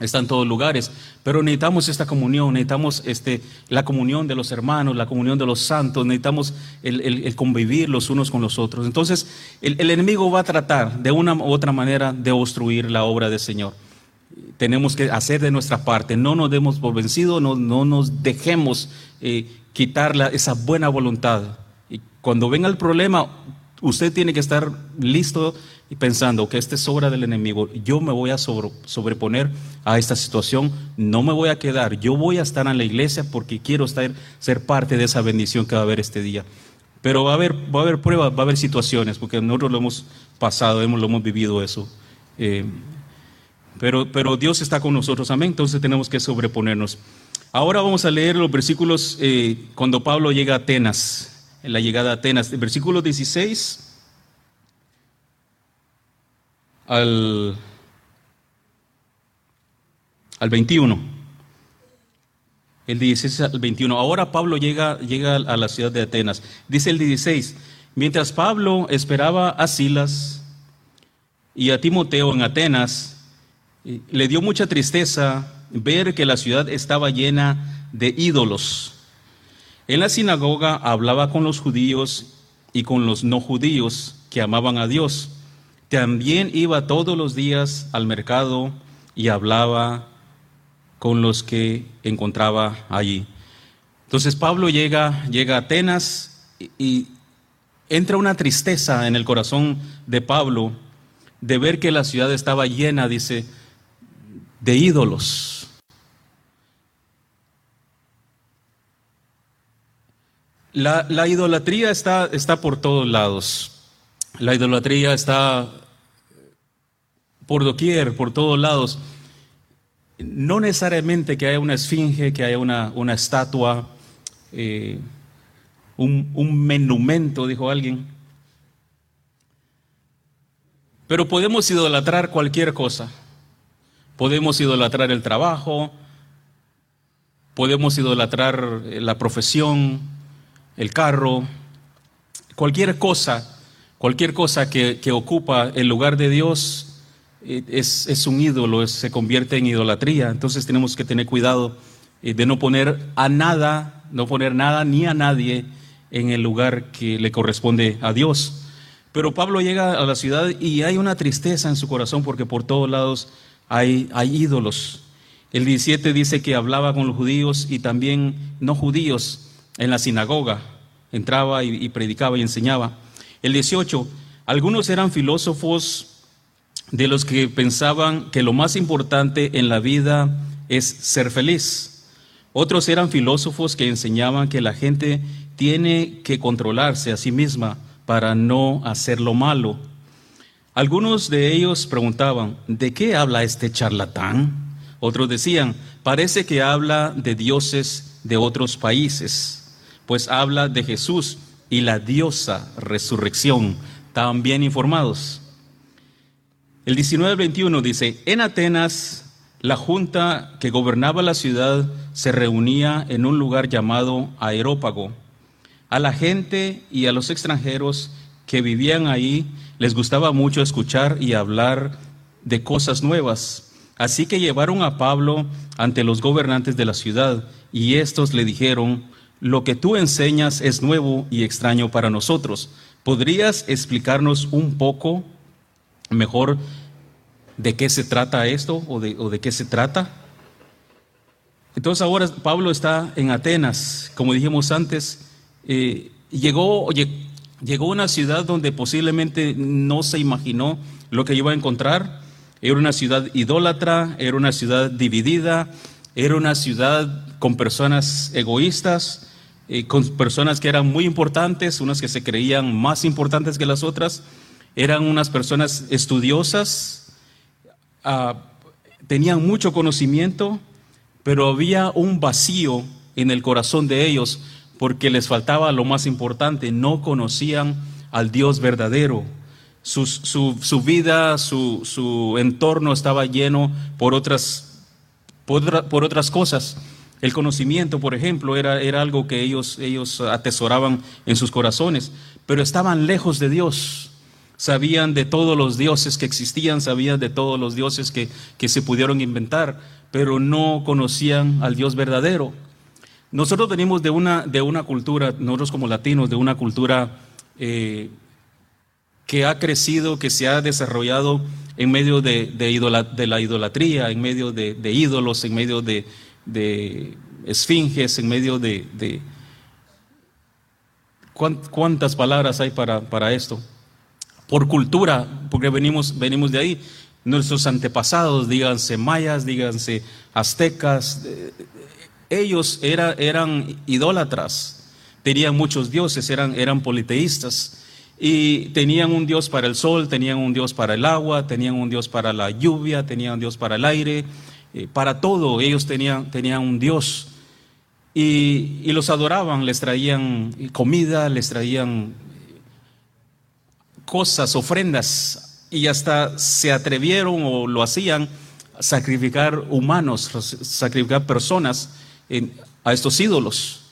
está en todos lugares, pero necesitamos esta comunión, necesitamos este, la comunión de los hermanos, la comunión de los santos, necesitamos el, convivir los unos con los otros. Entonces, el, enemigo va a tratar de una u otra manera de obstruir la obra del Señor. Tenemos que hacer de nuestra parte, no nos demos por vencidos, no, no nos dejemos eh, quitar esa buena voluntad. Y cuando venga el problema, usted tiene que estar listo y pensando que esta es obra del enemigo, yo me voy a sobreponer a esta situación, no me voy a quedar, yo voy a estar en la iglesia porque quiero estar, ser parte de esa bendición que va a haber este día. Pero va a haber, va a haber pruebas, va a haber situaciones, porque nosotros lo hemos pasado, hemos, lo hemos vivido eso. Eh, pero, pero Dios está con nosotros, amén, entonces tenemos que sobreponernos. Ahora vamos a leer los versículos eh, cuando Pablo llega a Atenas, en la llegada a Atenas, el versículo 16 al, al 21. El 16 al 21. Ahora Pablo llega, llega a la ciudad de Atenas. Dice el 16, mientras Pablo esperaba a Silas y a Timoteo en Atenas, le dio mucha tristeza ver que la ciudad estaba llena de ídolos. En la sinagoga hablaba con los judíos y con los no judíos que amaban a Dios también iba todos los días al mercado y hablaba con los que encontraba allí. Entonces Pablo llega, llega a Atenas y, entra una tristeza en el corazón de Pablo de ver que la ciudad estaba llena, dice, de ídolos. La, la idolatría está, está por todos lados. La idolatría está por doquier, por todos lados. No necesariamente que haya una esfinge, que haya una, una estatua, eh, un, un menumento, dijo alguien. Pero podemos idolatrar cualquier cosa. Podemos idolatrar el trabajo, podemos idolatrar la profesión, el carro, cualquier cosa Cualquier cosa que, ocupa el lugar de Dios eh, es, un ídolo, se convierte en idolatría. Entonces tenemos que tener cuidado eh, de no poner a nada, no poner nada ni a nadie en el lugar que le corresponde a Dios. Pero Pablo llega a la ciudad y hay una tristeza en su corazón porque por todos lados hay, hay ídolos. El 17 dice que hablaba con los judíos y también no judíos en la sinagoga. Entraba y predicaba y enseñaba. El 18, algunos eran filósofos de los que pensaban que lo más importante en la vida es ser feliz. Otros eran filósofos que enseñaban que la gente tiene que controlarse a sí misma para no hacer lo malo. Algunos de ellos preguntaban, ¿de qué habla este charlatán? Otros decían, parece que habla de dioses de otros países, pues habla de Jesús y la diosa resurrección. Estaban bien informados. El 19 21 dice, en Atenas la junta que gobernaba la ciudad se reunía en un lugar llamado Aerópago. A la gente y a los extranjeros que vivían ahí les gustaba mucho escuchar y hablar de cosas nuevas. Así que llevaron a Pablo ante los gobernantes de la ciudad y estos le dijeron, lo que tú enseñas es nuevo y extraño para nosotros. ¿Podrías explicarnos un poco mejor de qué se trata esto o de, qué se trata? Entonces ahora Pablo está en Atenas, como dijimos antes, eh, llegó, llegó a una ciudad donde posiblemente no se imaginó lo que iba a encontrar. Era una ciudad idólatra, era una ciudad dividida, era una ciudad con personas egoístas, con personas que eran muy importantes, unas que se creían más importantes que las otras, eran unas personas estudiosas, ah, tenían mucho conocimiento, pero había un vacío en el corazón de ellos porque les faltaba lo más importante, no conocían al Dios verdadero. Su, su, vida, su, su, entorno estaba lleno por otras, por otras cosas. El conocimiento, por ejemplo, era, era algo que ellos, ellos atesoraban en sus corazones, pero estaban lejos de Dios. Sabían de todos los dioses que existían, sabían de todos los dioses que, que se pudieron inventar, pero no conocían al Dios verdadero. Nosotros venimos de una, de una cultura, nosotros como latinos, de una cultura eh, que ha crecido, que se ha desarrollado en medio de, de, la idolatría, en medio de, ídolos, en medio de, de esfinges, en medio de... ¿Cuántas palabras hay para, para esto? Por cultura, porque venimos, venimos de ahí. Nuestros antepasados, díganse mayas, díganse aztecas, eh, ellos era, eran idólatras, tenían muchos dioses, eran, eran politeístas. Y tenían un Dios para el sol, tenían un Dios para el agua, tenían un Dios para la lluvia, tenían un Dios para el aire, eh, para todo ellos tenían, tenían un Dios y, los adoraban, les traían comida, les traían cosas, ofrendas y hasta se atrevieron o lo hacían a sacrificar humanos, sacrificar personas a estos ídolos.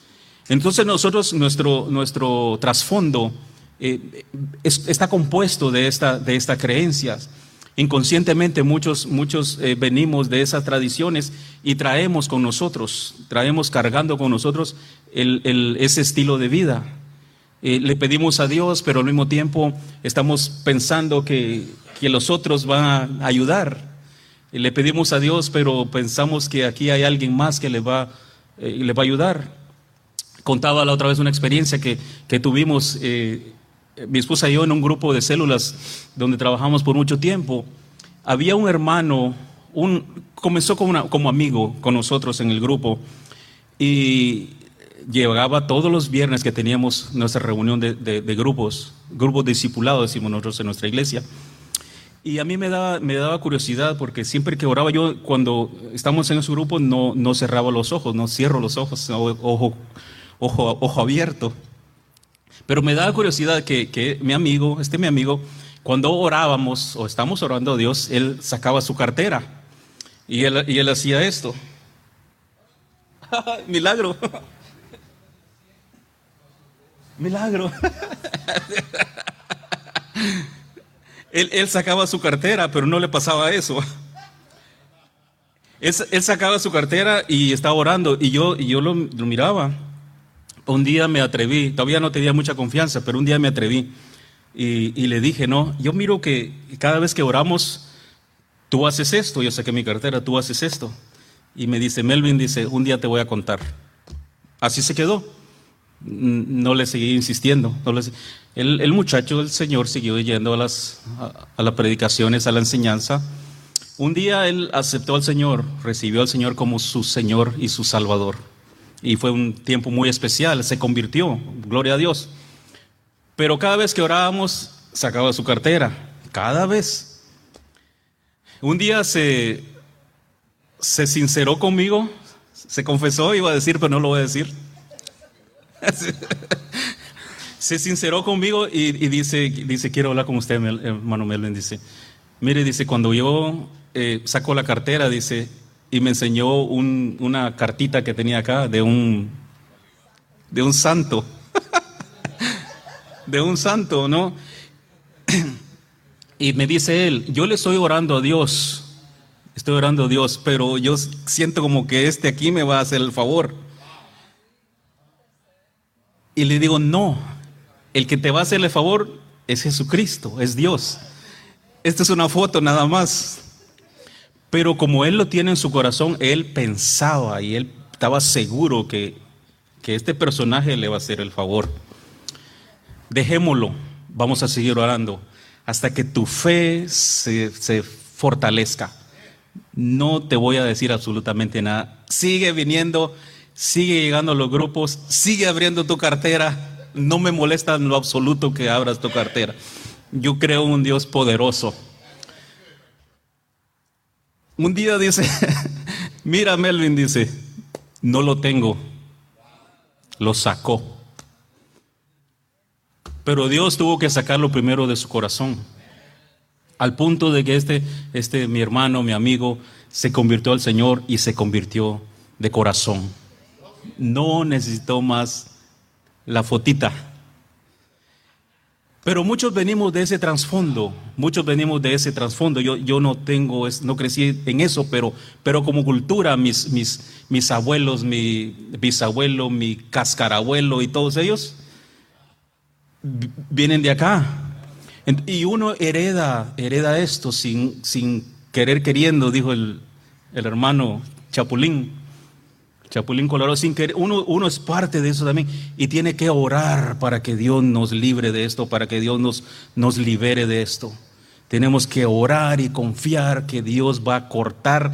Entonces nosotros, nuestro, nuestro trasfondo eh, está compuesto de esta, de esta creencia. Inconscientemente muchos, muchos eh, venimos de esas tradiciones y traemos con nosotros, traemos cargando con nosotros el, ese estilo de vida. Eh, le pedimos a Dios, pero al mismo tiempo estamos pensando que, que los otros van a ayudar. le pedimos a Dios, pero pensamos que aquí hay alguien más que le va, eh, le va a ayudar. Contaba la otra vez una experiencia que, que tuvimos mi esposa y yo en un grupo de células donde trabajamos por mucho tiempo, había un hermano, un, comenzó como, como amigo con nosotros en el grupo y llegaba todos los viernes que teníamos nuestra reunión de, de, grupos, grupos discipulados, decimos nosotros en nuestra iglesia. Y a mí me daba, me daba curiosidad porque siempre que oraba yo, cuando estamos en ese grupo, no, no cerraba los ojos, no cierro los ojos, ojo, ojo, ojo abierto. Pero me da curiosidad que, mi amigo, este mi amigo, cuando orábamos o estamos orando a Dios, él sacaba su cartera y él, y él hacía esto. Milagro. Milagro. él, sacaba su cartera, pero no le pasaba eso. Él, sacaba su cartera y estaba orando y yo, y yo lo miraba un día me atreví, todavía no tenía mucha confianza, pero un día me atreví y, le dije, no, yo miro que cada vez que oramos, tú haces esto, yo saqué mi cartera, tú haces esto. Y me dice, Melvin, dice, un día te voy a contar. Así se quedó. No le seguí insistiendo. el, muchacho, el Señor, siguió yendo a las, a las predicaciones, a la enseñanza. Un día él aceptó al Señor, recibió al Señor como su Señor y su Salvador y fue un tiempo muy especial, se convirtió, gloria a Dios. Pero cada vez que orábamos, sacaba su cartera, cada vez. Un día se, se sinceró conmigo, se confesó, iba a decir, pero no lo voy a decir. se sinceró conmigo y, dice, dice, quiero hablar con usted, hermano Melvin, dice, mire, dice, cuando yo eh, saco la cartera, dice, y me enseñó una cartita que tenía acá de un, de un santo, de un santo, ¿no? Y me dice él, yo le estoy orando a Dios, estoy orando a Dios, pero yo siento como que este aquí me va a hacer el favor. Y le digo, no, el que te va a hacer el favor es Jesucristo, es Dios. Esta es una foto nada más. Pero como él lo tiene en su corazón, él pensaba y él estaba seguro que, que este personaje le va a hacer el favor. Dejémoslo, vamos a seguir orando hasta que tu fe se, se fortalezca. No te voy a decir absolutamente nada. Sigue viniendo, sigue llegando a los grupos, sigue abriendo tu cartera. No me molesta en lo absoluto que abras tu cartera. Yo creo en un Dios poderoso. Un día dice, mira Melvin, dice, no lo tengo. Lo sacó. Pero Dios tuvo que sacarlo primero de su corazón. Al punto de que este, este, mi hermano, mi amigo, se convirtió al Señor y se convirtió de corazón. No necesitó más la fotita. Pero muchos venimos de ese trasfondo, muchos venimos de ese trasfondo. Yo, yo no tengo, no crecí en eso, pero, pero como cultura, mis, mis, mis abuelos, mi bisabuelo, mi cascarabuelo y todos ellos vienen de acá. Y uno hereda, hereda esto sin, sin querer queriendo, dijo el, el hermano Chapulín. Chapulín Colorado, sin querer, uno, uno es parte de eso también y tiene que orar para que Dios nos libre de esto, para que Dios nos, nos libere de esto. Tenemos que orar y confiar que Dios va a cortar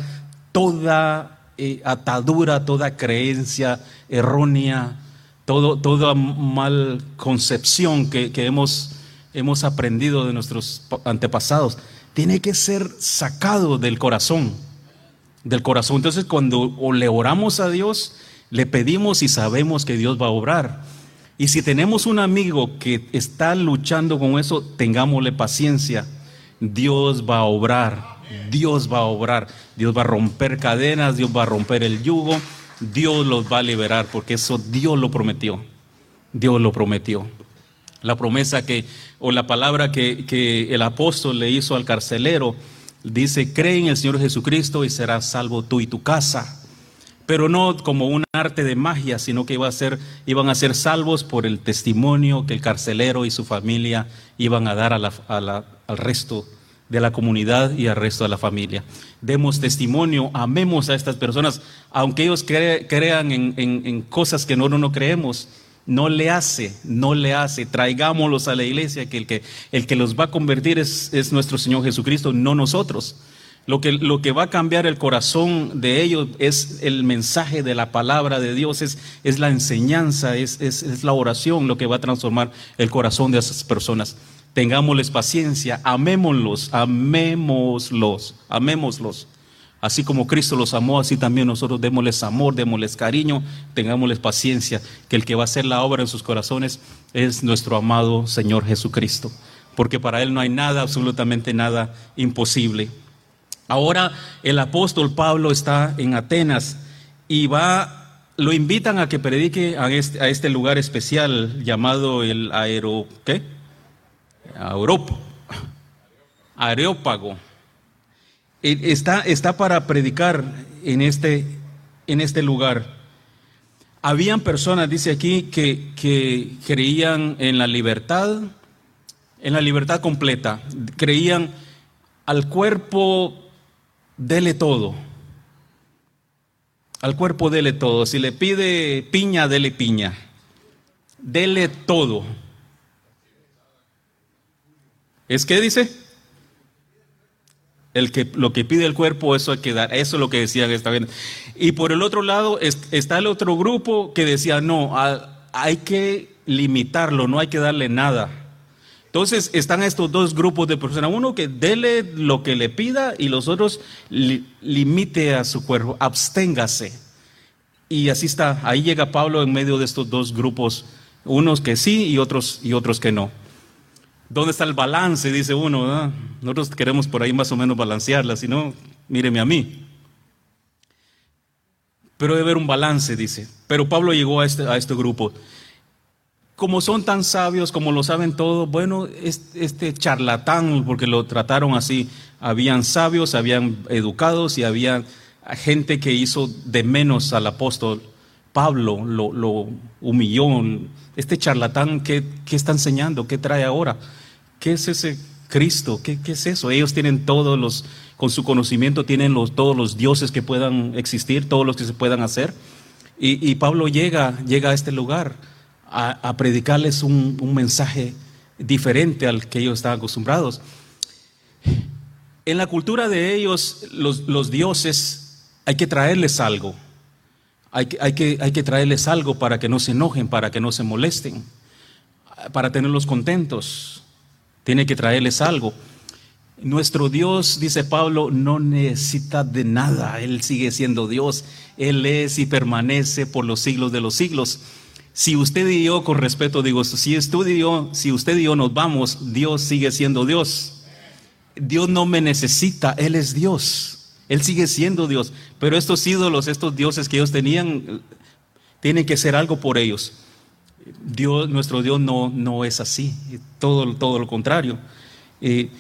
toda eh, atadura, toda creencia errónea, todo, toda mal concepción que, que hemos hemos aprendido de nuestros antepasados, tiene que ser sacado del corazón, del corazón. Entonces cuando le oramos a Dios, le pedimos y sabemos que Dios va a obrar. Y si tenemos un amigo que está luchando con eso, tengámosle paciencia. Dios va a obrar, Dios va a obrar, Dios va a romper cadenas, Dios va a romper el yugo, Dios los va a liberar, porque eso Dios lo prometió. Dios lo prometió. La promesa que, o la palabra que, el apóstol le hizo al carcelero, dice, cree en el Señor Jesucristo y serás salvo tú y tu casa. Pero no como un arte de magia, sino que iba a ser, iban a ser salvos por el testimonio que el carcelero y su familia iban a dar al resto de la comunidad y al resto de la familia. Demos testimonio, amemos a estas personas, aunque ellos crean en, cosas que no, no creemos no le hace, no le hace. Traigámoslos a la iglesia, que el que, el que los va a convertir es, es nuestro Señor Jesucristo, no nosotros. Lo que, lo que, va a cambiar el corazón de ellos es el mensaje de la palabra de Dios, es, es la enseñanza, es, es, es, la oración lo que va a transformar el corazón de esas personas. Tengámosles paciencia, amémoslos, amémoslos, amémoslos. Así como Cristo los amó, así también nosotros démosles amor, démosles cariño, tengámosles paciencia, que el que va a hacer la obra en sus corazones es nuestro amado Señor Jesucristo, porque para Él no hay nada, absolutamente nada imposible. Ahora el apóstol Pablo está en Atenas y va, lo invitan a que predique a este, a este lugar especial llamado el aero, ¿qué? Está, está para predicar en este, en este lugar. Habían personas, dice aquí, que, que creían en la libertad, en la libertad completa. Creían al cuerpo, dele todo. Al cuerpo, dele todo. Si le pide piña, dele piña. Dele todo. ¿Es que dice? El que, lo que pide el cuerpo, eso hay que dar. Eso es lo que decían esta vez. Y por el otro lado está el otro grupo que decía, no, hay que limitarlo, no hay que darle nada. Entonces están estos dos grupos de personas. Uno que dele lo que le pida y los otros limite a su cuerpo, absténgase. Y así está. Ahí llega Pablo en medio de estos dos grupos. Unos que sí y otros, y otros que no. ¿Dónde está el balance? Dice uno. Nosotros queremos por ahí más o menos balancearla, si no, míreme a mí. Pero debe haber un balance, dice. Pero Pablo llegó a este, a este grupo. Como son tan sabios, como lo saben todo, bueno, este charlatán, porque lo trataron así, habían sabios, habían educados y había gente que hizo de menos al apóstol Pablo lo, humilló. Este charlatán, ¿qué, está enseñando? ¿Qué trae ahora? ¿Qué es ese Cristo? ¿Qué, es eso? Ellos tienen todos los, con su conocimiento, tienen los, todos los dioses que puedan existir, todos los que se puedan hacer. Y, Pablo llega, llega a este lugar a, predicarles un, mensaje diferente al que ellos estaban acostumbrados. En la cultura de ellos, los, dioses, hay que traerles algo. Hay que, hay, que, hay que traerles algo para que no se enojen, para que no se molesten, para tenerlos contentos. Tiene que traerles algo. Nuestro Dios, dice Pablo, no necesita de nada. Él sigue siendo Dios. Él es y permanece por los siglos de los siglos. Si usted y yo, con respeto digo, si yo, si usted y yo nos vamos, Dios sigue siendo Dios. Dios no me necesita, Él es Dios. Él sigue siendo Dios. Pero estos ídolos, estos dioses que ellos tenían, tienen que ser algo por ellos. Dios, nuestro Dios no, no es así, todo, todo lo contrario. Eh,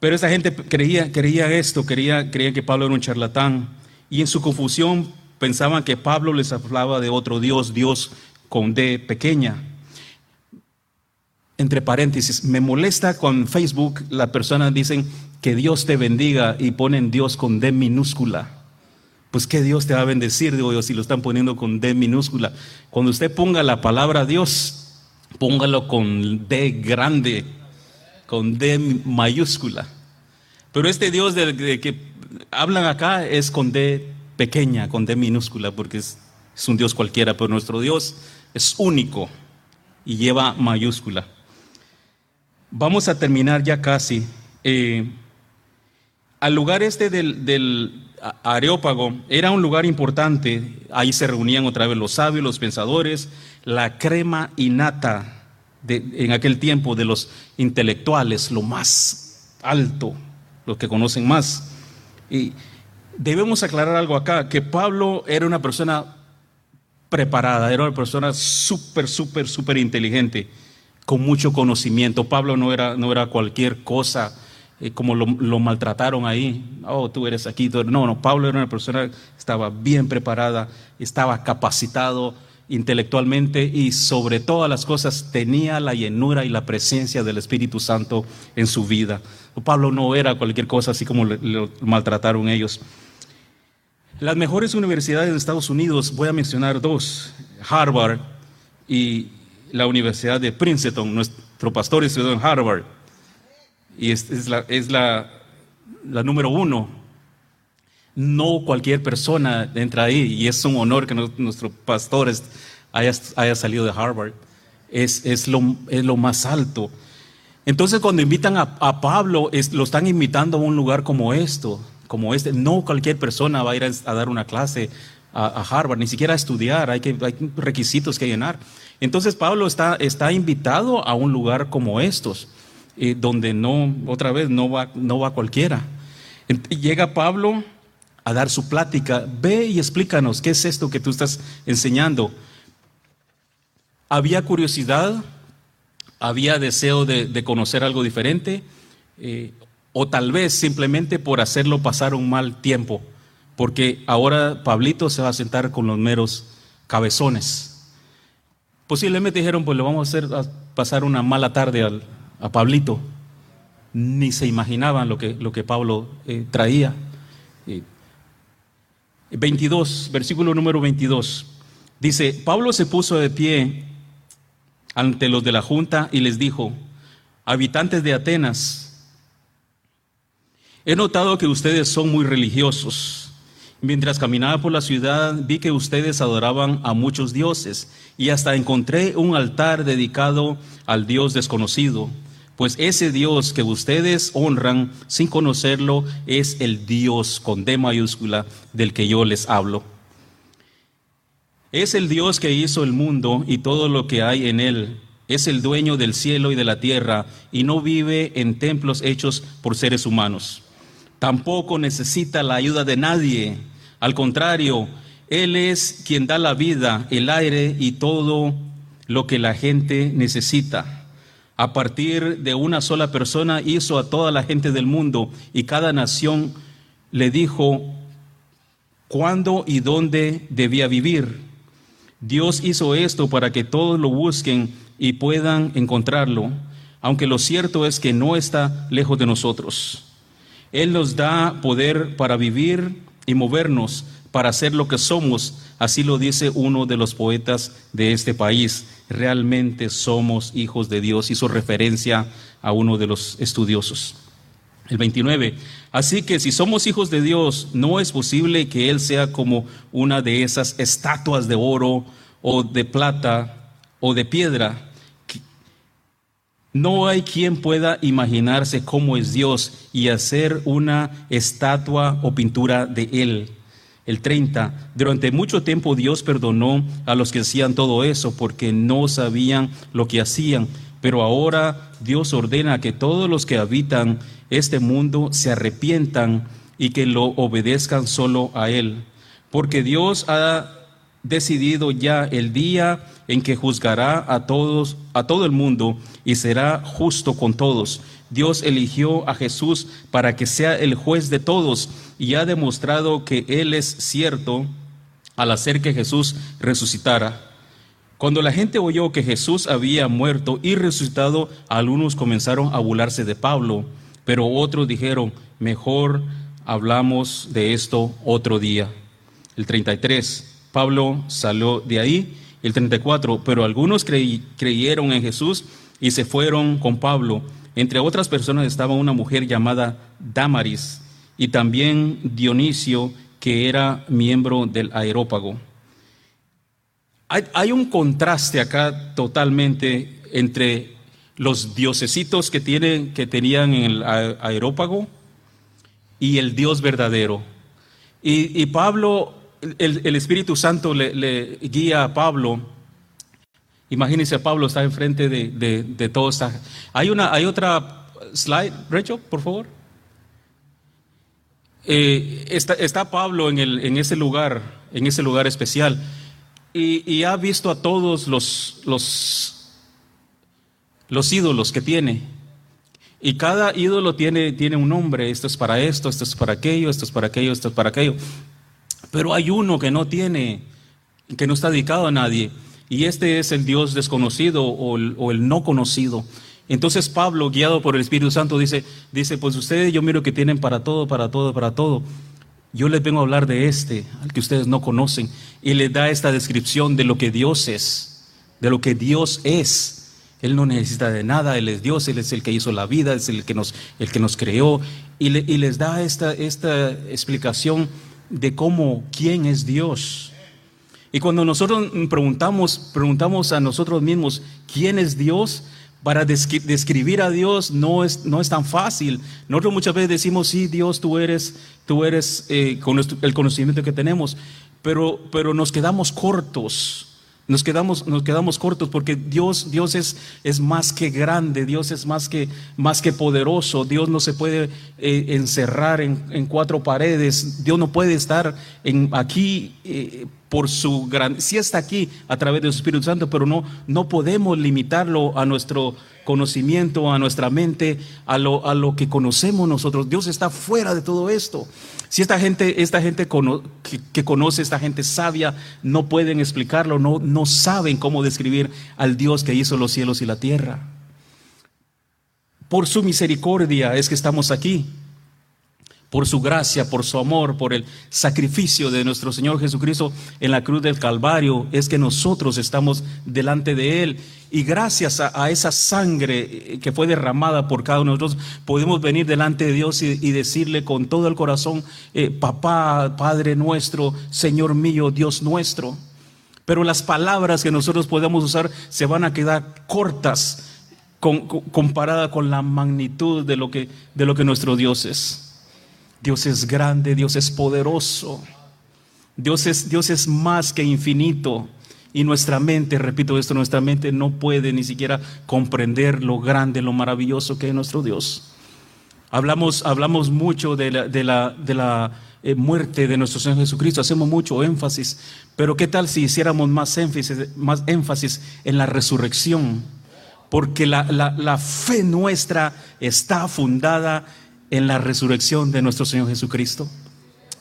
pero esa gente creía, creía esto, creía, creía que Pablo era un charlatán. Y en su confusión pensaban que Pablo les hablaba de otro Dios, Dios con D pequeña entre paréntesis, me molesta con Facebook, las personas dicen que Dios te bendiga y ponen Dios con D minúscula. Pues que Dios te va a bendecir, digo yo, si lo están poniendo con D minúscula. Cuando usted ponga la palabra Dios, póngalo con D grande, con D mayúscula. Pero este Dios de, que hablan acá es con D pequeña, con D minúscula, porque es, es un Dios cualquiera, pero nuestro Dios es único y lleva mayúscula. Vamos a terminar ya casi. Eh, al lugar este del, Areópago era un lugar importante. Ahí se reunían otra vez los sabios, los pensadores, la crema innata de, en aquel tiempo de los intelectuales, lo más alto, los que conocen más. Y debemos aclarar algo acá, que Pablo era una persona preparada, era una persona súper, súper, súper inteligente con mucho conocimiento. Pablo no era, no era cualquier cosa eh, como lo, maltrataron ahí. Oh, tú eres aquí. No, no, Pablo era una persona que estaba bien preparada, estaba capacitado intelectualmente y sobre todas las cosas tenía la llenura y la presencia del Espíritu Santo en su vida. Pablo no era cualquier cosa así como lo maltrataron ellos. Las mejores universidades de Estados Unidos, voy a mencionar dos, Harvard y, la Universidad de Princeton. Nuestro pastor estudió en Harvard y es, la, es la, la, número uno. No cualquier persona entra ahí y es un honor que nuestro pastor haya, haya, salido de Harvard. Es, es, lo, es, lo, más alto. Entonces cuando invitan a, a Pablo, lo están invitando a un lugar como esto, como este. No cualquier persona va a ir a, dar una clase a, a, Harvard, ni siquiera a estudiar, hay, que, hay requisitos que llenar. Entonces Pablo está, está invitado a un lugar como estos, donde no, otra vez, no va, no va cualquiera. Llega Pablo a dar su plática, ve y explícanos, ¿qué es esto que tú estás enseñando? Había curiosidad, había deseo de, conocer algo diferente, eh, o tal vez simplemente por hacerlo pasar un mal tiempo, porque ahora Pablito se va a sentar con los meros cabezones. Posiblemente dijeron, pues le vamos a hacer pasar una mala tarde a Pablito. Ni se imaginaban lo que, lo que Pablo eh, traía. 22, versículo número 22. Dice, Pablo se puso de pie ante los de la junta y les dijo, habitantes de Atenas, he notado que ustedes son muy religiosos. Mientras caminaba por la ciudad vi que ustedes adoraban a muchos dioses y hasta encontré un altar dedicado al Dios desconocido, pues ese Dios que ustedes honran sin conocerlo es el Dios con D mayúscula del que yo les hablo. Es el Dios que hizo el mundo y todo lo que hay en él. Es el dueño del cielo y de la tierra y no vive en templos hechos por seres humanos. Tampoco necesita la ayuda de nadie. Al contrario, Él es quien da la vida, el aire y todo lo que la gente necesita. A partir de una sola persona hizo a toda la gente del mundo y cada nación le dijo cuándo y dónde debía vivir. Dios hizo esto para que todos lo busquen y puedan encontrarlo, aunque lo cierto es que no está lejos de nosotros. Él nos da poder para vivir y movernos, para ser lo que somos. Así lo dice uno de los poetas de este país. Realmente somos hijos de Dios. Hizo referencia a uno de los estudiosos. El 29. Así que si somos hijos de Dios, no es posible que Él sea como una de esas estatuas de oro o de plata o de piedra. No hay quien pueda imaginarse cómo es Dios y hacer una estatua o pintura de Él. El 30. Durante mucho tiempo Dios perdonó a los que hacían todo eso porque no sabían lo que hacían. Pero ahora Dios ordena que todos los que habitan este mundo se arrepientan y que lo obedezcan solo a Él. Porque Dios ha decidido ya el día en que juzgará a todos, a todo el mundo y será justo con todos. Dios eligió a Jesús para que sea el juez de todos y ha demostrado que Él es cierto al hacer que Jesús resucitara. Cuando la gente oyó que Jesús había muerto y resucitado, algunos comenzaron a burlarse de Pablo, pero otros dijeron, mejor hablamos de esto otro día. El 33, Pablo salió de ahí. El 34, pero algunos creyeron en Jesús y se fueron con Pablo. Entre otras personas estaba una mujer llamada Damaris y también Dionisio, que era miembro del aerópago. Hay, un contraste acá totalmente entre los diosesitos que, tienen, que tenían en el aerópago y el Dios verdadero. Y, Pablo, el, Espíritu Santo le, guía a Pablo. Imagínense, Pablo está enfrente de, de, de todo Hay, una, hay otra slide, Rachel, por favor. Eh, está, Pablo en, el, en, ese lugar, en ese lugar especial, y, ha visto a todos los, los, los, ídolos que tiene. Y cada ídolo tiene, tiene un nombre, esto es para esto, esto es para aquello, esto es para aquello, esto es para aquello. Pero hay uno que no tiene, que no está dedicado a nadie, y este es el Dios desconocido o el no conocido. Entonces Pablo, guiado por el Espíritu Santo, dice, dice, pues ustedes yo miro que tienen para todo, para todo, para todo. Yo les vengo a hablar de este, al que ustedes no conocen, y les da esta descripción de lo que Dios es, de lo que Dios es. Él no necesita de nada, Él es Dios, Él es el que hizo la vida, es el que nos, el que nos creó, y, les da esta, esta explicación de cómo, quién es Dios. Y cuando nosotros preguntamos, preguntamos a nosotros mismos, ¿quién es Dios? Para describir a Dios no es, no es tan fácil. Nosotros muchas veces decimos, sí, Dios, tú eres, tú eres eh, con el conocimiento que tenemos, pero, pero nos quedamos cortos. Nos quedamos, nos quedamos cortos porque Dios, Dios es, es más que grande, Dios es más que, más que poderoso, Dios no se puede eh, encerrar en, cuatro paredes, Dios no puede estar en, aquí eh, por su gran, sí está aquí a través de su Espíritu Santo, pero no, no podemos limitarlo a nuestro conocimiento, a nuestra mente, a lo, a lo que conocemos nosotros. Dios está fuera de todo esto. Si esta gente, esta gente que, conoce, esta gente sabia, no pueden explicarlo, no, no saben cómo describir al Dios que hizo los cielos y la tierra. Por su misericordia es que estamos aquí por su gracia, por su amor, por el sacrificio de nuestro Señor Jesucristo en la cruz del Calvario, es que nosotros estamos delante de Él. Y gracias a, esa sangre que fue derramada por cada uno de nosotros, podemos venir delante de Dios y, decirle con todo el corazón, eh, papá, Padre nuestro, Señor mío, Dios nuestro. Pero las palabras que nosotros podemos usar se van a quedar cortas comparada con la magnitud de lo que, de lo que nuestro Dios es. Dios es grande, Dios es poderoso. Dios es, Dios es más que infinito. Y nuestra mente, repito esto, nuestra mente no puede ni siquiera comprender lo grande, lo maravilloso que es nuestro Dios. Hablamos, hablamos mucho de la, de la, de la eh, muerte de nuestro Señor Jesucristo, hacemos mucho énfasis, pero ¿qué tal si hiciéramos más énfasis, más énfasis en la resurrección? Porque la, la, fe nuestra está fundada en la resurrección de nuestro Señor Jesucristo.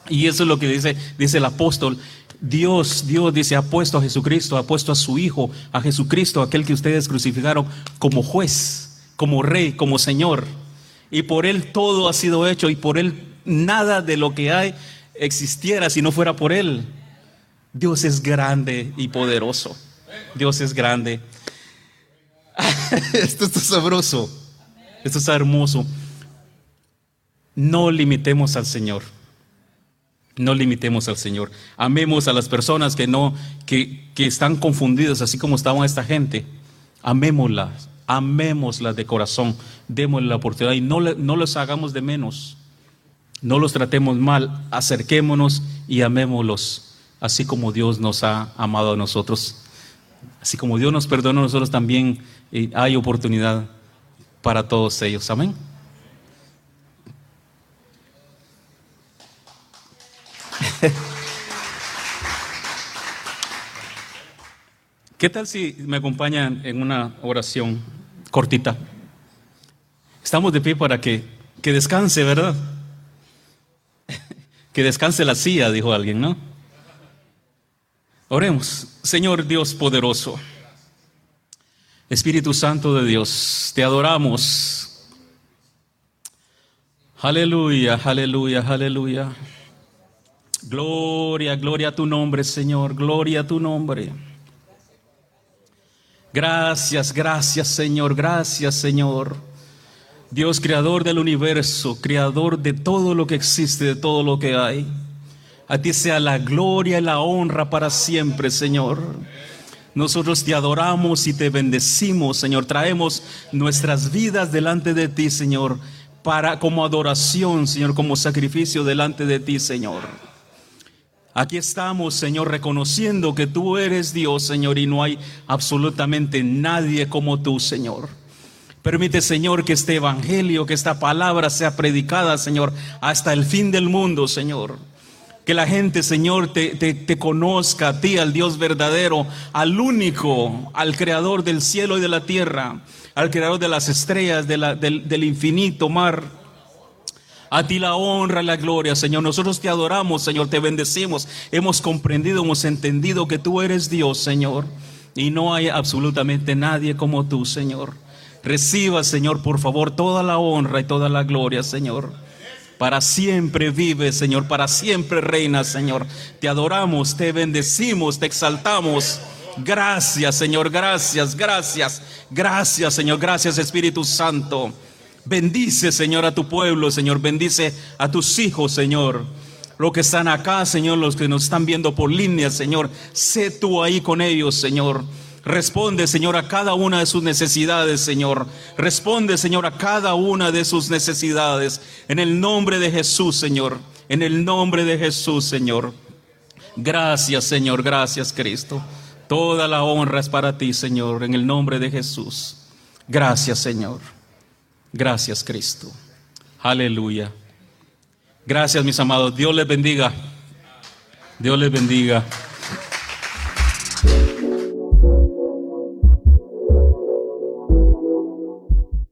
Y eso es lo que dice, dice el apóstol. Dios, Dios dice, ha puesto a Jesucristo, ha puesto a su Hijo, a Jesucristo, aquel que ustedes crucificaron, como juez, como rey, como Señor. Y por Él todo ha sido hecho y por Él nada de lo que hay existiera si no fuera por Él. Dios es grande y poderoso. Dios es grande. Esto está sabroso. Esto está hermoso. No limitemos al Señor. No limitemos al Señor. Amemos a las personas que no, que, que están confundidas, así como estaban esta gente. Amémoslas, amémoslas de corazón. Démosle la oportunidad y no, no los hagamos de menos. No los tratemos mal. Acerquémonos y amémoslos, así como Dios nos ha amado a nosotros. Así como Dios nos perdona a nosotros también eh, hay oportunidad para todos ellos. Amén. ¿Qué tal si me acompañan en una oración cortita? Estamos de pie para que, que descanse, ¿verdad? que descanse la silla, dijo alguien, ¿no? Oremos, Señor Dios poderoso, Espíritu Santo de Dios, te adoramos. Aleluya, aleluya, aleluya. Gloria, gloria a tu nombre, Señor, gloria a tu nombre. Gracias, gracias, Señor, gracias, Señor. Dios, creador del universo, creador de todo lo que existe, de todo lo que hay. A ti sea la gloria y la honra para siempre, Señor. Nosotros te adoramos y te bendecimos, Señor. Traemos nuestras vidas delante de ti, Señor, para como adoración, Señor, como sacrificio delante de ti, Señor. Aquí estamos, Señor, reconociendo que tú eres Dios, Señor, y no hay absolutamente nadie como tú, Señor. Permite, Señor, que este evangelio, que esta palabra sea predicada, Señor, hasta el fin del mundo, Señor. Que la gente, Señor, te, te, conozca a ti, al Dios verdadero, al único, al creador del cielo y de la tierra, al creador de las estrellas, del, del infinito mar. A ti la honra, la gloria, Señor. Nosotros te adoramos, Señor, te bendecimos. Hemos comprendido, hemos entendido que tú eres Dios, Señor. Y no hay absolutamente nadie como tú, Señor. Reciba, Señor, por favor, toda la honra y toda la gloria, Señor. Para siempre vive, Señor, para siempre reina, Señor. Te adoramos, te bendecimos, te exaltamos. Gracias, Señor, gracias, gracias, gracias, Señor, gracias, Espíritu Santo. Bendice, Señor, a tu pueblo, Señor, bendice a tus hijos, Señor. Los que están acá, Señor, los que nos están viendo por línea, Señor, sé tú ahí con ellos, Señor. Responde, Señor, a cada una de sus necesidades, Señor. Responde, Señor, a cada una de sus necesidades. En el nombre de Jesús, Señor. En el nombre de Jesús, Señor. Gracias, Señor. Gracias, Cristo. Toda la honra es para ti, Señor. En el nombre de Jesús. Gracias, Señor. Gracias, Cristo. Aleluya. Gracias, mis amados. Dios les bendiga. Dios les bendiga.